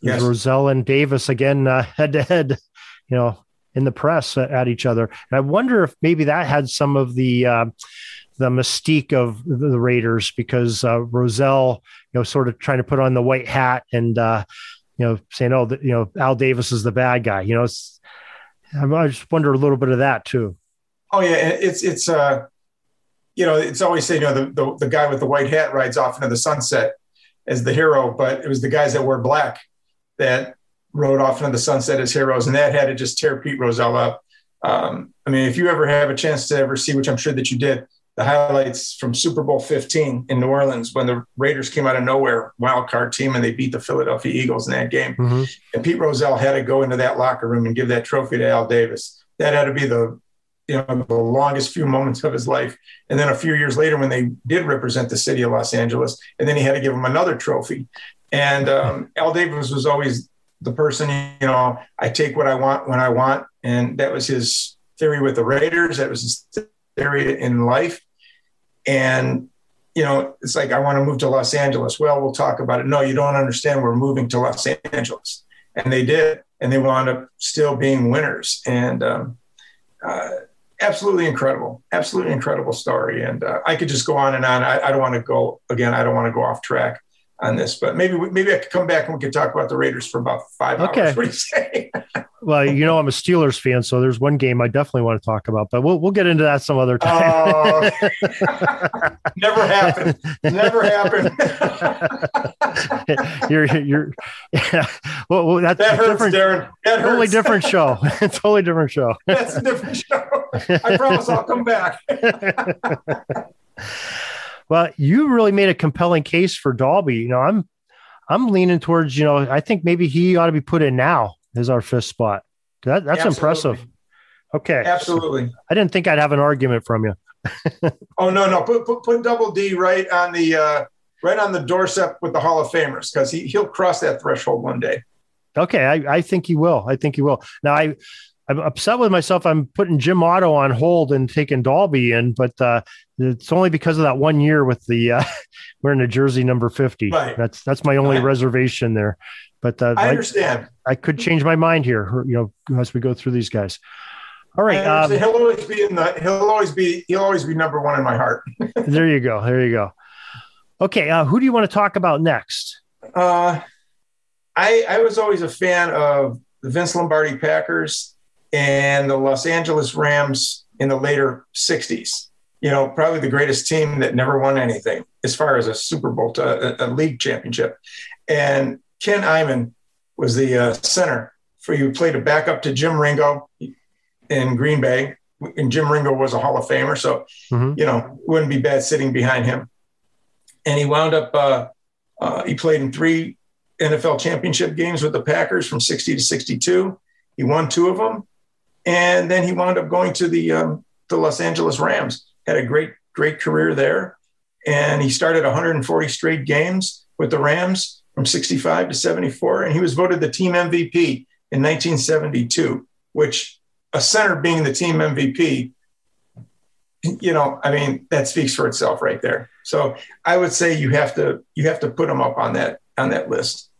yes. Rozelle and Davis again head to head, you know, in the press at each other. And I wonder if maybe that had some of the uh, the mystique of the Raiders because uh, Rozelle, you know, sort of trying to put on the white hat and uh, you know saying, "Oh, the, you know, Al Davis is the bad guy." You know, I just wonder a little bit of that too. Oh yeah, it's it's uh, you know, it's always saying you know the, the the guy with the white hat rides off into the sunset as the hero, but it was the guys that wear black that rode off into the sunset as heroes, and that had to just tear Pete Rozelle up. Um, I mean, if you ever have a chance to ever see, which I'm sure that you did, the highlights from Super Bowl 15 in New Orleans when the Raiders came out of nowhere, wild card team, and they beat the Philadelphia Eagles in that game. Mm-hmm. And Pete Rozelle had to go into that locker room and give that trophy to Al Davis. That had to be the you know the longest few moments of his life. And then a few years later, when they did represent the city of Los Angeles, and then he had to give him another trophy. And um, Al Davis was always the person, you know, I take what I want when I want. And that was his theory with the Raiders. That was his theory in life. And, you know, it's like, I want to move to Los Angeles. Well, we'll talk about it. No, you don't understand. We're moving to Los Angeles. And they did. And they wound up still being winners. And, um, uh, absolutely incredible, absolutely incredible story. And uh, I could just go on and on. I, I don't want to go again. I don't want to go off track on this, but maybe maybe I could come back and we could talk about the Raiders for about five okay. hours. What do you say? well, you know I'm a Steelers fan, so there's one game I definitely want to talk about, but we'll we'll get into that some other time. Uh, never happened. Never happened. you're you're yeah. Well, well that's that hurts, Darren. That hurts. Totally different show. totally different show. That's a different show. I promise I'll come back. Well, you really made a compelling case for Dalby. You know, I'm I'm leaning towards, you know, I think maybe he ought to be put in now as our fifth spot. That, that's Absolutely. impressive. Okay. Absolutely. I didn't think I'd have an argument from you. oh no, no. Put, put put double D right on the uh right on the doorstep with the Hall of Famers because he he'll cross that threshold one day. Okay, I, I think he will. I think he will. Now I I'm upset with myself. I'm putting Jim Otto on hold and taking Dalby in, but uh, it's only because of that one year with the uh, wearing a jersey number 50. Right. That's that's my only right. reservation there. But uh, I understand. I, I, could change my mind here, you know, as we go through these guys. All right. Um, he'll always be in the. He'll always be. He'll always be number one in my heart. there you go. There you go. Okay. Uh, who do you want to talk about next? Uh, I I was always a fan of the Vince Lombardi Packers and the Los Angeles Rams in the later 60s. You know, probably the greatest team that never won anything as far as a Super Bowl, a, a league championship. And Ken Iman was the uh, center for you, played a backup to Jim Ringo in Green Bay. And Jim Ringo was a Hall of Famer. So, mm-hmm. you know, wouldn't be bad sitting behind him. And he wound up, uh, uh, he played in three NFL championship games with the Packers from 60 to 62. He won two of them and then he wound up going to the um, the Los Angeles Rams. Had a great great career there, and he started 140 straight games with the Rams from 65 to 74, and he was voted the team MVP in 1972. Which a center being the team MVP, you know, I mean, that speaks for itself right there. So I would say you have to you have to put him up on that on that list.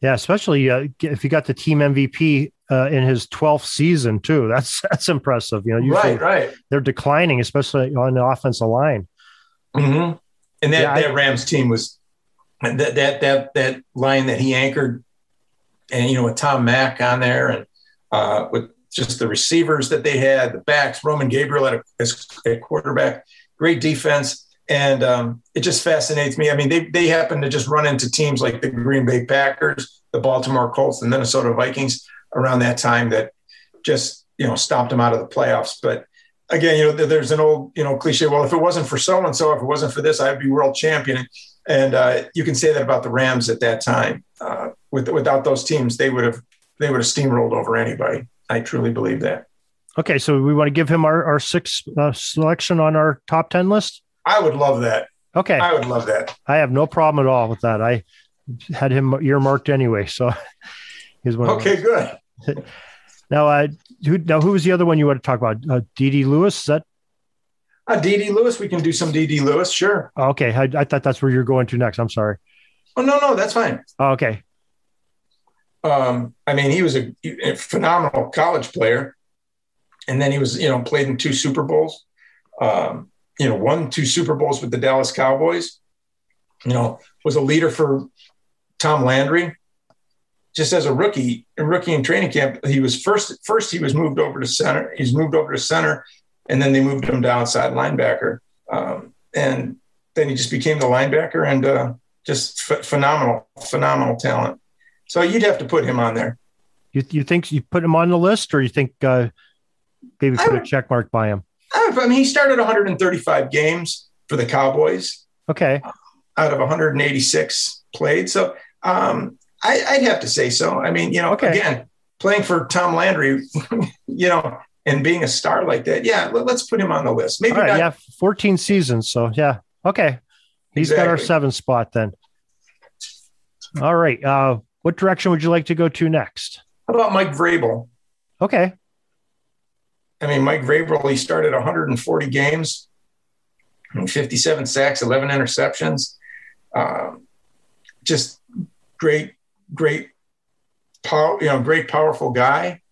Yeah, especially uh, if you got the team MVP uh, in his 12th season too. That's that's impressive. You know, right, right. They're declining, especially on the offensive line. Mm-hmm. And that, yeah, that I, Rams team was that that that that line that he anchored, and you know with Tom Mack on there, and uh, with just the receivers that they had, the backs, Roman Gabriel at a, as a quarterback, great defense. And um, it just fascinates me. I mean, they, they happen to just run into teams like the Green Bay Packers, the Baltimore Colts, the Minnesota Vikings around that time that just you know stomped them out of the playoffs. But again, you know, there's an old you know cliche. Well, if it wasn't for so and so, if it wasn't for this, I'd be world champion. And uh, you can say that about the Rams at that time. Uh, with, without those teams, they would have they would have steamrolled over anybody. I truly believe that. Okay, so we want to give him our our sixth uh, selection on our top ten list. I would love that. Okay, I would love that. I have no problem at all with that. I had him earmarked anyway, so he's one. Okay, good. now, uh, who now who was the other one you want to talk about? Uh, D.D. Lewis. Is that uh, D.D. Lewis? We can do some D.D. Lewis, sure. Okay, I, I, thought that's where you're going to next. I'm sorry. Oh no, no, that's fine. Oh, okay. Um, I mean, he was a, a phenomenal college player, and then he was, you know, played in two Super Bowls. Um, you know, won two Super Bowls with the Dallas Cowboys. You know, was a leader for Tom Landry. Just as a rookie, a rookie in training camp, he was first. First, he was moved over to center. He's moved over to center, and then they moved him to outside linebacker. Um, and then he just became the linebacker and uh, just phenomenal, phenomenal talent. So you'd have to put him on there. You, you think you put him on the list, or you think uh, maybe put a check mark by him? I mean, he started 135 games for the Cowboys. Okay. Out of 186 played, so um, I, would have to say so. I mean, you know, okay. again, playing for Tom Landry, you know, and being a star like that, yeah, let, us put him on the list. Maybe not- yeah, 14 seasons, so yeah, okay. He's exactly. got our seventh spot then. All right. Uh, what direction would you like to go to next? How about Mike Vrabel? Okay. I mean, Mike Vrabel, he started 140 games, 57 sacks, 11 interceptions. Um, just great, great, power, you know, great, powerful guy,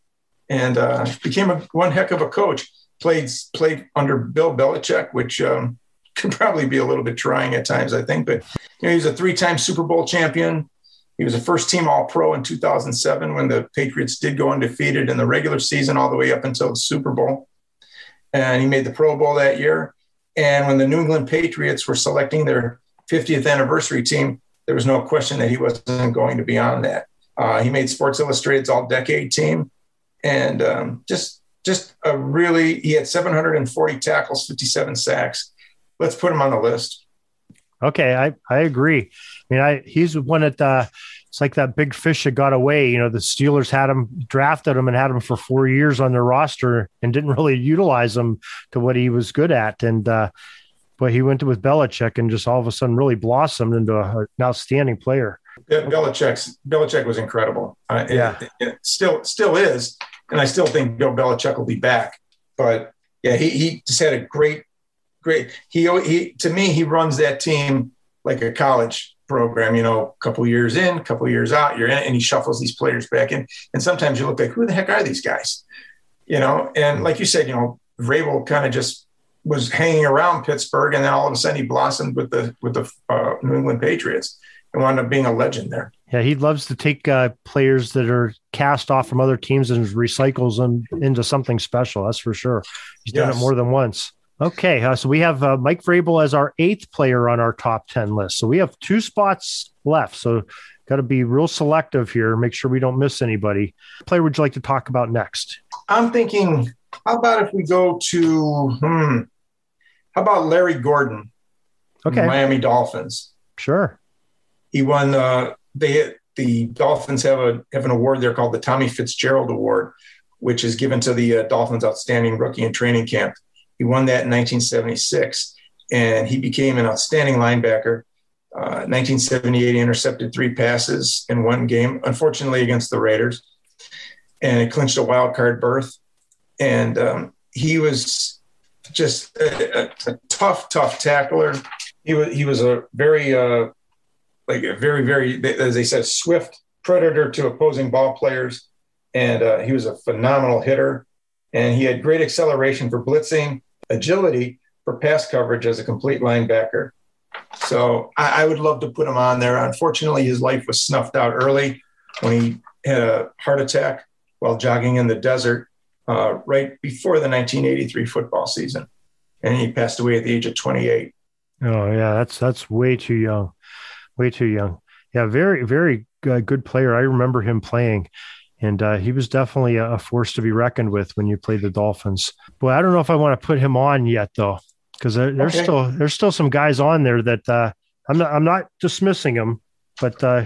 and uh, became a, one heck of a coach. Played played under Bill Belichick, which um, can probably be a little bit trying at times, I think. But you know, he's a three-time Super Bowl champion. He was a first-team All-Pro in 2007 when the Patriots did go undefeated in the regular season all the way up until the Super Bowl, and he made the Pro Bowl that year. And when the New England Patriots were selecting their 50th anniversary team, there was no question that he wasn't going to be on that. Uh, he made Sports Illustrated's All-Decade team, and um, just just a really he had 740 tackles, 57 sacks let's put him on the list. Okay, I, I agree. I mean, I he's one that uh, it's like that big fish that got away. You know, the Steelers had him, drafted him, and had him for four years on their roster, and didn't really utilize him to what he was good at. And uh, but he went to with Belichick and just all of a sudden really blossomed into a, an outstanding player. Yeah, Belichick's Belichick was incredible. Uh, yeah, it, it still still is, and I still think Bill Belichick will be back. But yeah, he he just had a great great. He, he to me, he runs that team like a college program. You know, a couple years in, a couple years out, you're in, and he shuffles these players back in. And sometimes you look like, who the heck are these guys? You know, and like you said, you know, Vrabel kind of just was hanging around Pittsburgh, and then all of a sudden he blossomed with the with the uh, New England Patriots and wound up being a legend there. Yeah, he loves to take uh, players that are cast off from other teams and recycles them into something special. That's for sure. He's yes. done it more than once. Okay, uh, so we have uh, Mike Vrabel as our eighth player on our top 10 list. So we have two spots left. So got to be real selective here, make sure we don't miss anybody. What player would you like to talk about next? I'm thinking, how about if we go to, hmm, how about Larry Gordon? Okay. Miami Dolphins. Sure. He won, uh, they, the Dolphins have a have an award there called the Tommy Fitzgerald Award, which is given to the uh, Dolphins' outstanding rookie in training camp. He won that in 1976, and he became an outstanding linebacker. Uh, 1978, he intercepted three passes in one game, unfortunately against the Raiders, and it clinched a wild card berth. And um, he was just a, a, a, tough, tough tackler. He was he was a very uh, like a very very as they said swift predator to opposing ball players, and uh, he was a phenomenal hitter. And he had great acceleration for blitzing agility for pass coverage as a complete linebacker. So I, I, would love to put him on there. Unfortunately, his life was snuffed out early when he had a heart attack while jogging in the desert uh, right before the 1983 football season, and he passed away at the age of 28. Oh yeah, that's that's way too young, way too young. Yeah, very very good player. I remember him playing and uh, he was definitely a, force to be reckoned with when you played the Dolphins. Boy, I don't know if I want to put him on yet though, because there, there's okay. still there's still some guys on there that uh, I'm not I'm not dismissing them, but uh,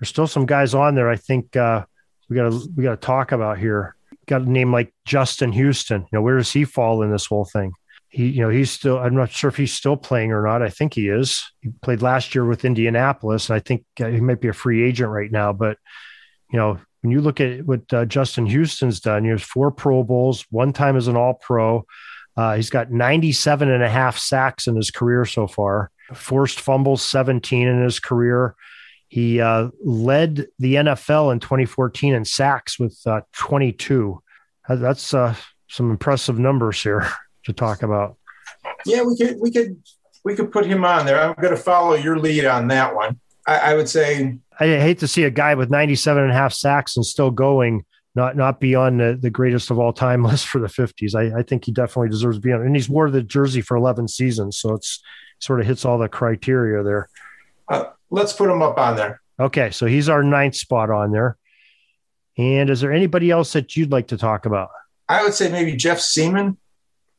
there's still some guys on there. I think uh, we got to we got to talk about here. Got a name like Justin Houston. You know, where does he fall in this whole thing? He, you know, he's still. I'm not sure if he's still playing or not. I think he is. He played last year with Indianapolis. I think uh, he might be a free agent right now. But you know, when you look at what uh, Justin Houston's done, he has four Pro Bowls, one time as an All Pro. Uh, he's got 97 and a half sacks in his career so far, forced fumbles 17 in his career. He uh, led the NFL in 2014 in sacks with uh, 22. That's uh, some impressive numbers here to talk about. Yeah, we could we could we could put him on there. I'm going to follow your lead on that one. I, I would say I hate to see a guy with 97 and a half sacks and still going not not be on the, the greatest of all time list for the 50s. I, I think he definitely deserves to be on. And he's wore the jersey for 11 seasons, so it's sort of hits all the criteria there. Uh, let's put him up on there. Okay, so he's our ninth spot on there. And is there anybody else that you'd like to talk about? I would say maybe Jeff Siemon.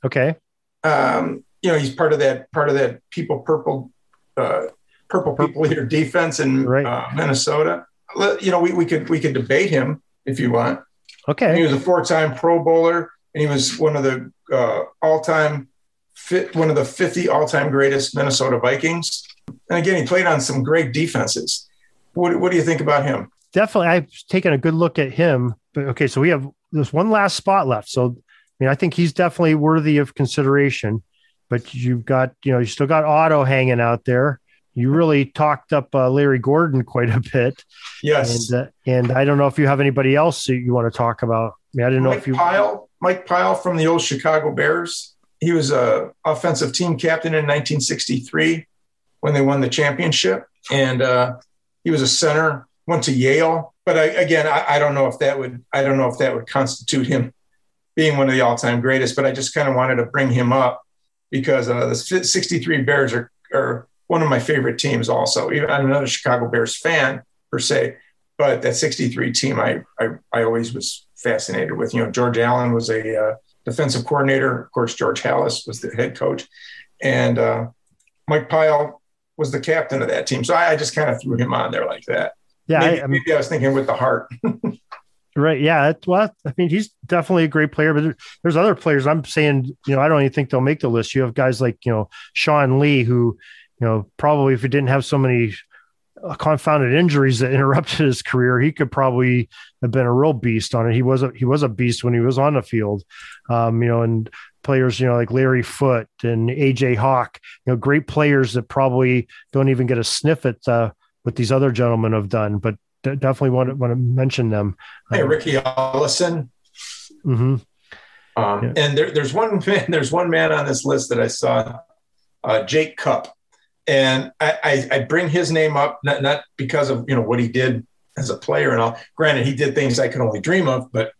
Okay. Um, you know, he's part of that part of that people purple uh, purple people eater defense in right. uh, Minnesota. You know, we, we could we could debate him if you want. Okay. He was a four-time Pro Bowler, and he was one of the uh, all-time fit, one of the 50 all-time greatest Minnesota Vikings. And again, he played on some great defenses. What, what do you think about him? Definitely, I've taken a good look at him. But okay, so we have there's one last spot left. So, I mean, I think he's definitely worthy of consideration. But you've got, you know, you still got Otto hanging out there you really talked up uh, Larry Gordon quite a bit. Yes. And, uh, and I don't know if you have anybody else that you want to talk about. I, mean, I didn't Mike know if you. Pyle, Mike Pyle from the old Chicago Bears. He was a offensive team captain in 1963 when they won the championship, and uh, he was a center. Went to Yale, but I, again, I, I don't know if that would. I don't know if that would constitute him being one of the all-time greatest. But I just kind of wanted to bring him up because uh, the 63 Bears are, are one of my favorite teams also. I'm not a Chicago Bears fan per se, but that 63 team I, I, I always was fascinated with. You know, George Allen was a uh, defensive coordinator. Of course, George Halas was the head coach. And uh, Mike Pyle was the captain of that team. So I, I just kind of threw him on there like that. Yeah. Maybe I, maybe I was thinking with the heart. Right. Yeah. Well, I mean, he's definitely a great player, but there's other players. I'm saying, you know, I don't even think they'll make the list. You have guys like, you know, Sean Lee, who you know, probably if he didn't have so many uh, confounded injuries that interrupted his career, he could probably have been a real beast on it. He was a he was a beast when he was on the field, um, you know, and players, you know, like Larry Foote and AJ Hawk, you know, great players that probably don't even get a sniff at uh, what these other gentlemen have done, but definitely want to want to mention them. Hey, um, Ricky Allison. Mm-hmm. Um, yeah. And there, there's one man, there's one man on this list that I saw, uh, Jake Kupp and I, I, I, bring his name up not, not because of you know what he did as a player and all. Granted, he did things I could only dream of, but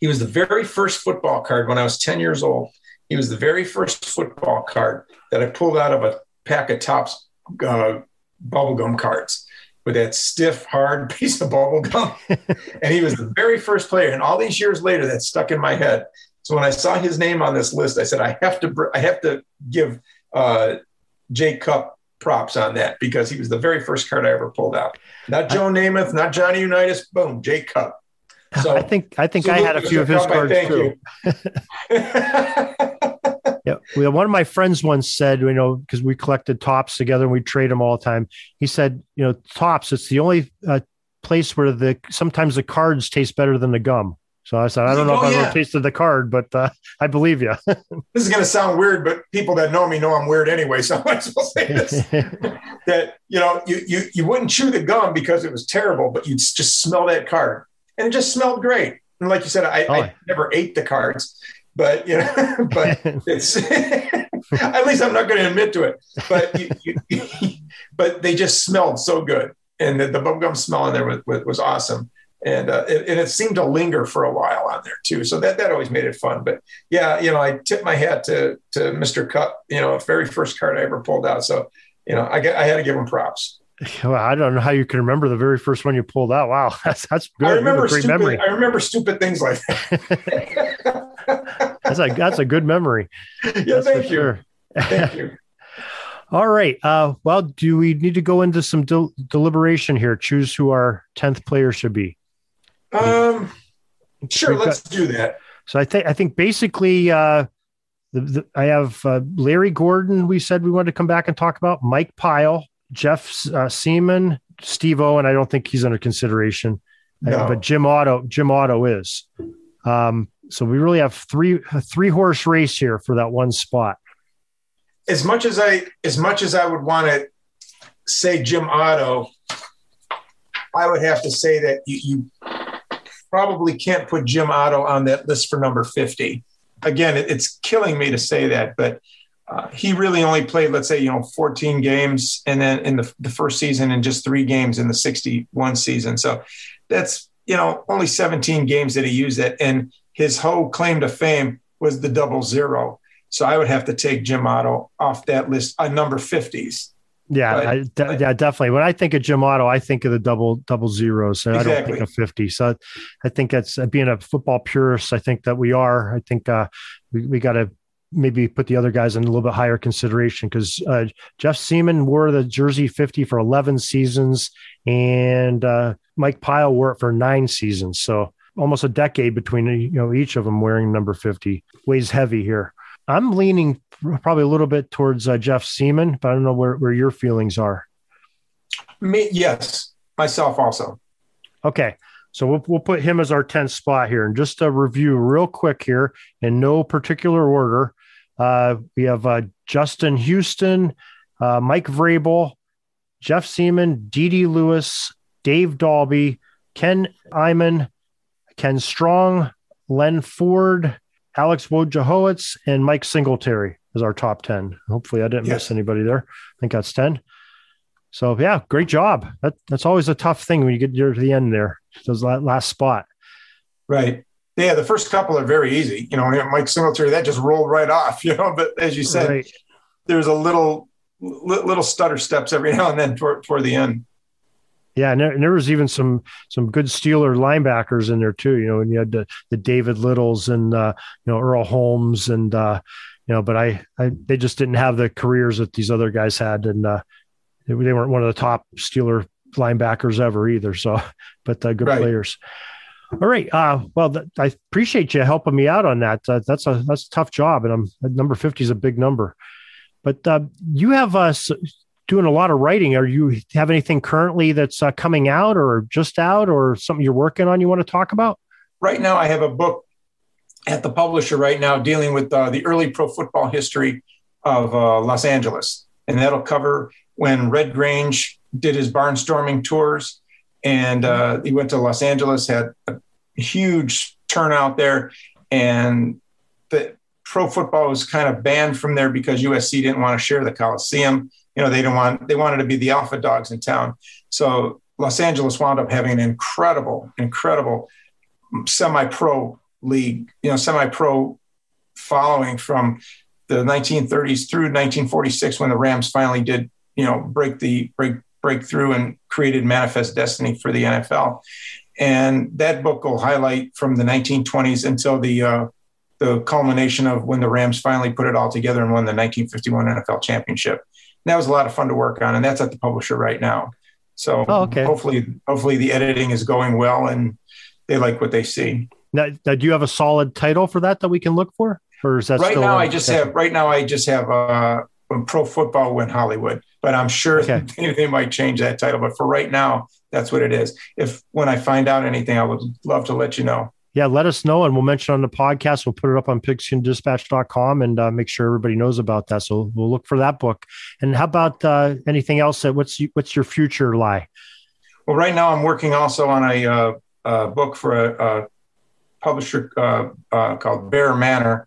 he was the very first football card when I was 10 years old. He was the very first football card that I pulled out of a pack of Topps uh, bubblegum cards with that stiff, hard piece of bubblegum. and he was the very first player. And all these years later, that stuck in my head. So when I saw his name on this list, I said, I have to, I have to give uh, Jake Kupp props on that because he was the very first card I ever pulled out. Not Joe I, Namath, not Johnny Unitas, boom, Jake Kupp. So I think I think I had a few of his cards too. yeah, well, one of my friends once said, you know, because we collected Topps together and we trade them all the time. He said, you know, Topps, it's the only uh, place where the sometimes the cards taste better than the gum. So I said, I don't know oh, if I ever tasted the card, but uh, I believe you. this is going to sound weird, but people that know me know I'm weird anyway. So I might as well say this: that you know, you you you wouldn't chew the gum because it was terrible, but you'd just smell that card, and it just smelled great. And like you said, I, oh. I never ate the cards, but you know, but it's at least I'm not going to admit to it. But you, you, but they just smelled so good, and the, the bubblegum smell in there was, was, was awesome and uh, it, and it seemed to linger for a while on there too. So that that always made it fun. But yeah, you know, I tip my hat to to Mr. Kupp. You know, very first card I ever pulled out. So you know, I I had to give him props. Well, I don't know how you can remember the very first one you pulled out. Wow, that's that's good. I remember great stupid, memory. I remember stupid things like that. that's a that's a good memory. Yeah, that's thank you. Sure. Thank you. All right. Uh, well, do we need to go into some del- deliberation here? Choose who our tenth player should be. Um, Sure, let's got, do that. So I think I think basically uh, the, the, I have uh, Larry Gordon. We said we wanted to come back and talk about Mike Pyle, Jeff uh, Siemon, Steve O, and I don't think he's under consideration. Uh, but Jim Otto, Jim Otto is. Um, so we really have three a three horse race here for that one spot. As much as I as much as I would want to say Jim Otto, I would have to say that you, you probably can't put Jim Otto on that list for number 50. Again, it, it's killing me to say that, but uh, he really only played, let's say, you know, 14 games and then in the, the first season and just three games in the 61 season. So that's, you know, only 17 games that he used it. And his whole claim to fame was the double zero. So I would have to take Jim Otto off that list on number 50s. Yeah, but, I, de- yeah, definitely. When I think of Jim Otto, I think of the double double zeros. So exactly. I don't think of fifty. So I think that's uh, being a football purist. I think that we are. I think uh, we we got to maybe put the other guys in a little bit higher consideration because uh, Jeff Siemon wore the jersey fifty for eleven seasons, and uh, Mike Pyle wore it for nine seasons. So almost a decade between you know each of them wearing number fifty. Weighs heavy here. I'm leaning probably a little bit towards uh, Jeff Siemon, but I don't know where, where your feelings are. Me, yes, myself also. Okay. So we'll, we'll put him as our 10th spot here. And just a review real quick here in no particular order. Uh, we have uh, Justin Houston, uh, Mike Vrabel, Jeff Siemon, D.D. Lewis, Dave Dalby, Ken Iman, Ken Strong, Len Ford, Alex Wojciechowicz, and Mike Singletary as our top 10. Hopefully I didn't yes. miss anybody there. I think that's 10. So yeah, great job. That, that's always a tough thing when you get near to the end there, those last spot. Right. Yeah, the first couple are very easy. You know, Mike Singletary, that just rolled right off, you know, but as you said, right. there's a little little stutter steps every now and then toward, toward the end. Yeah, and there, and there, was even some some good Steeler linebackers in there too. You know, and you had the, the David Littles and uh, you know Earl Holmes and uh, you know, but I, I they just didn't have the careers that these other guys had, and uh, they, they weren't one of the top Steeler linebackers ever either. So, but uh, good right. players. All right. Uh, well, th- I appreciate you helping me out on that. Uh, that's a that's a tough job, and I'm number fifty is a big number. But uh, you have us doing a lot of writing. Are you have anything currently that's uh, coming out, or just out, or something you're working on? You want to talk about? Right now, I have a book at the publisher right now dealing with uh, the early pro football history of uh, Los Angeles. And that'll cover when Red Grange did his barnstorming tours. And uh, he went to Los Angeles, had a huge turnout there. And the pro football was kind of banned from there because USC didn't want to share the Coliseum. You know, they didn't want, they wanted to be the alpha dogs in town. So Los Angeles wound up having an incredible, incredible semi pro league, you know, semi-pro following from the 1930s through 1946 when the Rams finally did, you know, break the break break through and created manifest destiny for the NFL. And that book will highlight from the 1920s until the uh, the culmination of when the Rams finally put it all together and won the 1951 NFL championship. And that was a lot of fun to work on, and that's at the publisher right now. So oh, okay. hopefully, hopefully the editing is going well and they like what they see. Now, now, do you have a solid title for that that we can look for, or is that right now? I just have right now. I just have uh, pro football win Hollywood, but I'm sure okay. they, they might change that title. But for right now, that's what it is. If when I find out anything, I would love to let you know. Yeah, let us know, and we'll mention on the podcast. We'll put it up on pigskindispatch.com and uh, make sure everybody knows about that. So we'll look for that book. And how about uh, anything else? That what's what's your future lie? Well, right now I'm working also on a, uh, a book for a, a publisher uh, uh, called BearManor,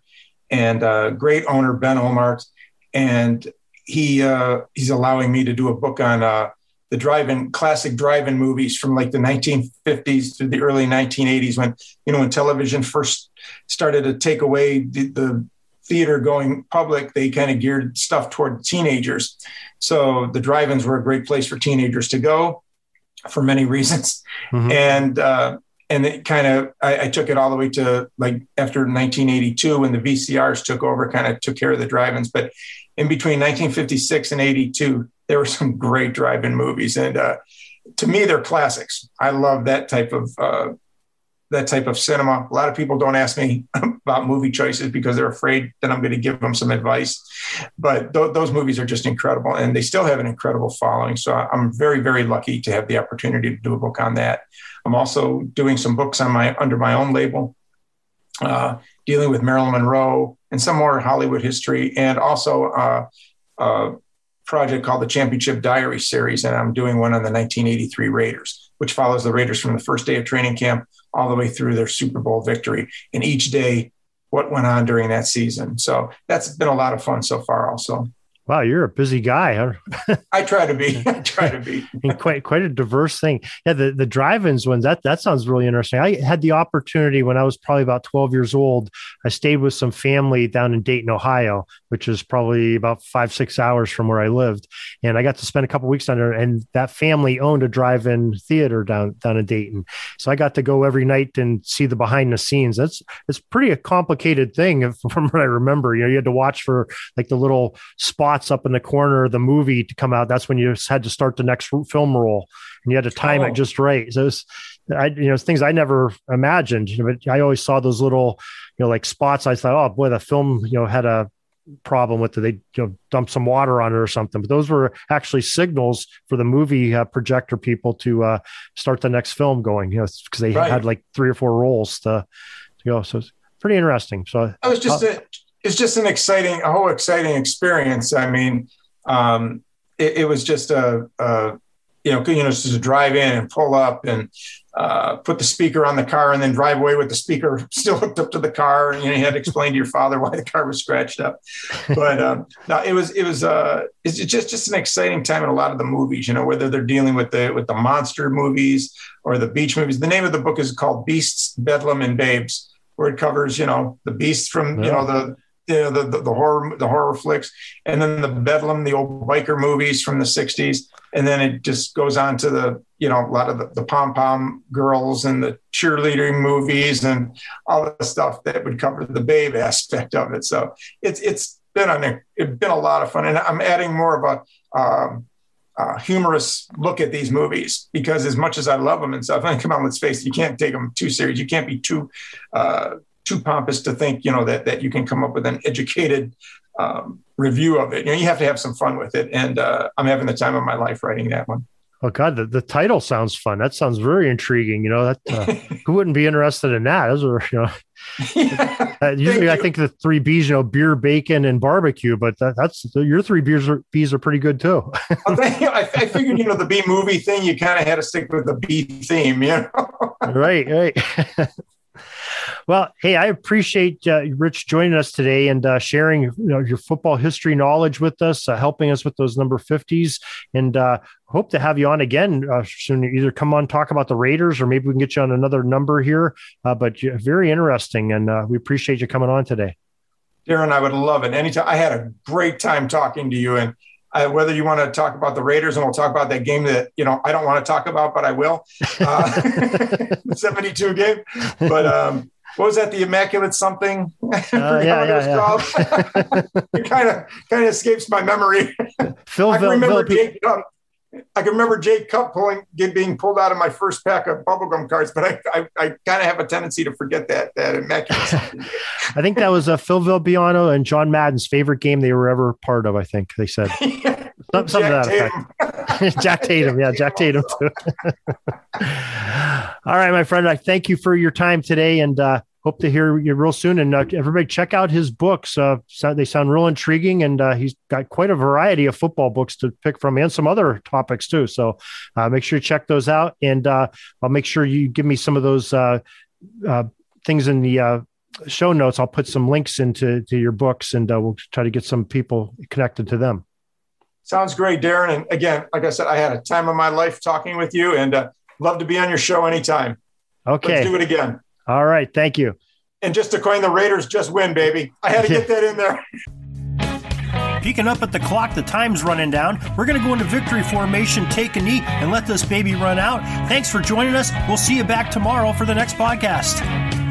and uh, great owner Ben Ohmart, and he uh, he's allowing me to do a book on uh, the drive-in classic drive-in movies from like the 1950s to the early 1980s when you know when television first started to take away the, the theater going public they kind of geared stuff toward teenagers so the drive-ins were a great place for teenagers to go for many reasons mm-hmm. and uh, and it kind of I, I, took it all the way to like after 1982 when the VCRs took over, kind of took care of the drive-ins. But in between 1956 and 82, there were some great drive-in movies, and uh, to me, they're classics. I love that type of uh, that type of cinema. A lot of people don't ask me about movie choices because they're afraid that I'm going to give them some advice. But th- those movies are just incredible, and they still have an incredible following. So I'm very, very lucky to have the opportunity to do a book on that. I'm also doing some books on my under my own label, uh, dealing with Marilyn Monroe and some more Hollywood history, and also uh, a project called the Championship Diary series, and I'm doing one on the 1983 Raiders, which follows the Raiders from the first day of training camp all the way through their Super Bowl victory, and each day what went on during that season. So that's been a lot of fun so far, also. Wow, you're a busy guy. I try to be. I try to be. and quite quite a diverse thing. Yeah, the, the drive-ins ones, that that sounds really interesting. I had the opportunity when I was probably about 12 years old. I stayed with some family down in Dayton, Ohio, which is probably about five, six hours from where I lived. And I got to spend a couple weeks down there. And that family owned a drive-in theater down down in Dayton. So I got to go every night and see the behind the scenes. That's it's pretty a complicated thing from what I remember. You know, you had to watch for like the little spot spots up in the corner of the movie to come out, that's when you just had to start the next film roll and you had to time oh. it just right. So was, I, you know, things I never imagined, You know, but I always saw those little, you know, like spots. I thought, oh boy, the film, you know, had a problem with it. They, you know, dump some water on it or something, but those were actually signals for the movie uh, projector people to uh, start the next film going, you know, because they right. had like three or four rolls to, to go. So it's pretty interesting. So I was just, uh, it's just an exciting, a whole exciting experience. I mean, um, it, it, was just a, a, you know, you know, just to drive in and pull up and uh, put the speaker on the car and then drive away with the speaker still hooked up to the car. And you, know, you had to explain to your father why the car was scratched up. But um, no, it was it was uh, it's just just an exciting time in a lot of the movies. You know, whether they're dealing with the with the monster movies or the beach movies. The name of the book is called Beasts, Bedlam, and Babes where it covers, you know, the beasts from, you know, the the, the, the horror the horror flicks, and then the Bedlam, the old biker movies from the '60s, and then it just goes on to the you know a lot of the, the pom pom girls and the cheerleading movies and all the stuff that would cover the babe aspect of it. So it's it's been a it's been a lot of fun, and I'm adding more of a um, uh, humorous look at these movies because as much as I love them and stuff, I mean, come on, let's face it, you can't take them too serious. You can't be too uh, too pompous to think, you know, that that you can come up with an educated um, review of it. You know, you have to have some fun with it, and uh, I'm having the time of my life writing that one. Oh God, the, the title sounds fun. That sounds very intriguing. You know, that uh, who wouldn't be interested in that? Those are, you know, yeah, uh, usually I think the three B's, you know, beer, bacon, and barbecue. But that, that's your three beers are B's are pretty good too. I, I figured, you know, the B movie thing, you kind of had to stick with the B theme, you know. right, right. Well, hey, I appreciate uh, Rich joining us today and uh, sharing you know, your football history knowledge with us, uh, helping us with those number 50s. And uh, hope to have you on again uh, soon. Either come on, talk about the Raiders, or maybe we can get you on another number here. Uh, but very interesting. And we appreciate you coming on today. Darren, I would love it. Anytime. I had a great time talking to you. And uh, whether you want to talk about the Raiders and we'll talk about that game that you know I don't want to talk about, but I will. Uh, 72 game, but um, what was that? The Immaculate something? Uh, yeah, yeah, yeah. it kind of kind of escapes my memory. Phil, I can remember Phil, Jake. Um, I can remember Jake Kupp pulling being pulled out of my first pack of bubblegum cards, but I I, I kind of have a tendency to forget that that Immaculate. I think that was a uh, Phil Villapiano and John Madden's favorite game they were ever part of. I think they said. Some, something to that effect. Jack Tatum, yeah, Jack Tatum too. All right, my friend, I thank you for your time today, and uh, hope to hear you real soon. And uh, everybody, check out his books. Uh, so they sound real intriguing, and uh, he's got quite a variety of football books to pick from, and some other topics too. So uh, make sure you check those out, and uh, I'll make sure you give me some of those uh, things in the show notes. I'll put some links into to your books, and we'll try to get some people connected to them. Sounds great, Darren. And again, like I said, I had a time of my life talking with you and uh, love to be on your show anytime. Okay. Let's do it again. All right. Thank you. And just to coin the Raiders, just win, baby. I had to get that in there. Peeking up at the clock, the time's running down. We're going to go into victory formation, take a knee, and let this baby run out. Thanks for joining us. We'll see you back tomorrow for the next podcast.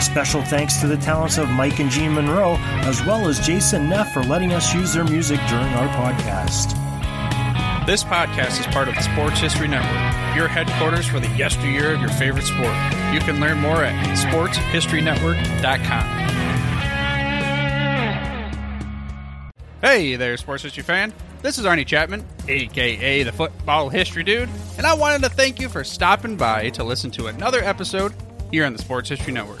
Special thanks to the talents of Mike and Gene Monroe, as well as Jason Neff for letting us use their music during our podcast. This podcast is part of the Sports History Network, your headquarters for the yesteryear of your favorite sport. You can learn more at sportshistorynetwork.com. Hey there, sports history fan. This is Arnie Chapman, aka the Football History Dude, and I wanted to thank you for stopping by to listen to another episode here on the Sports History Network.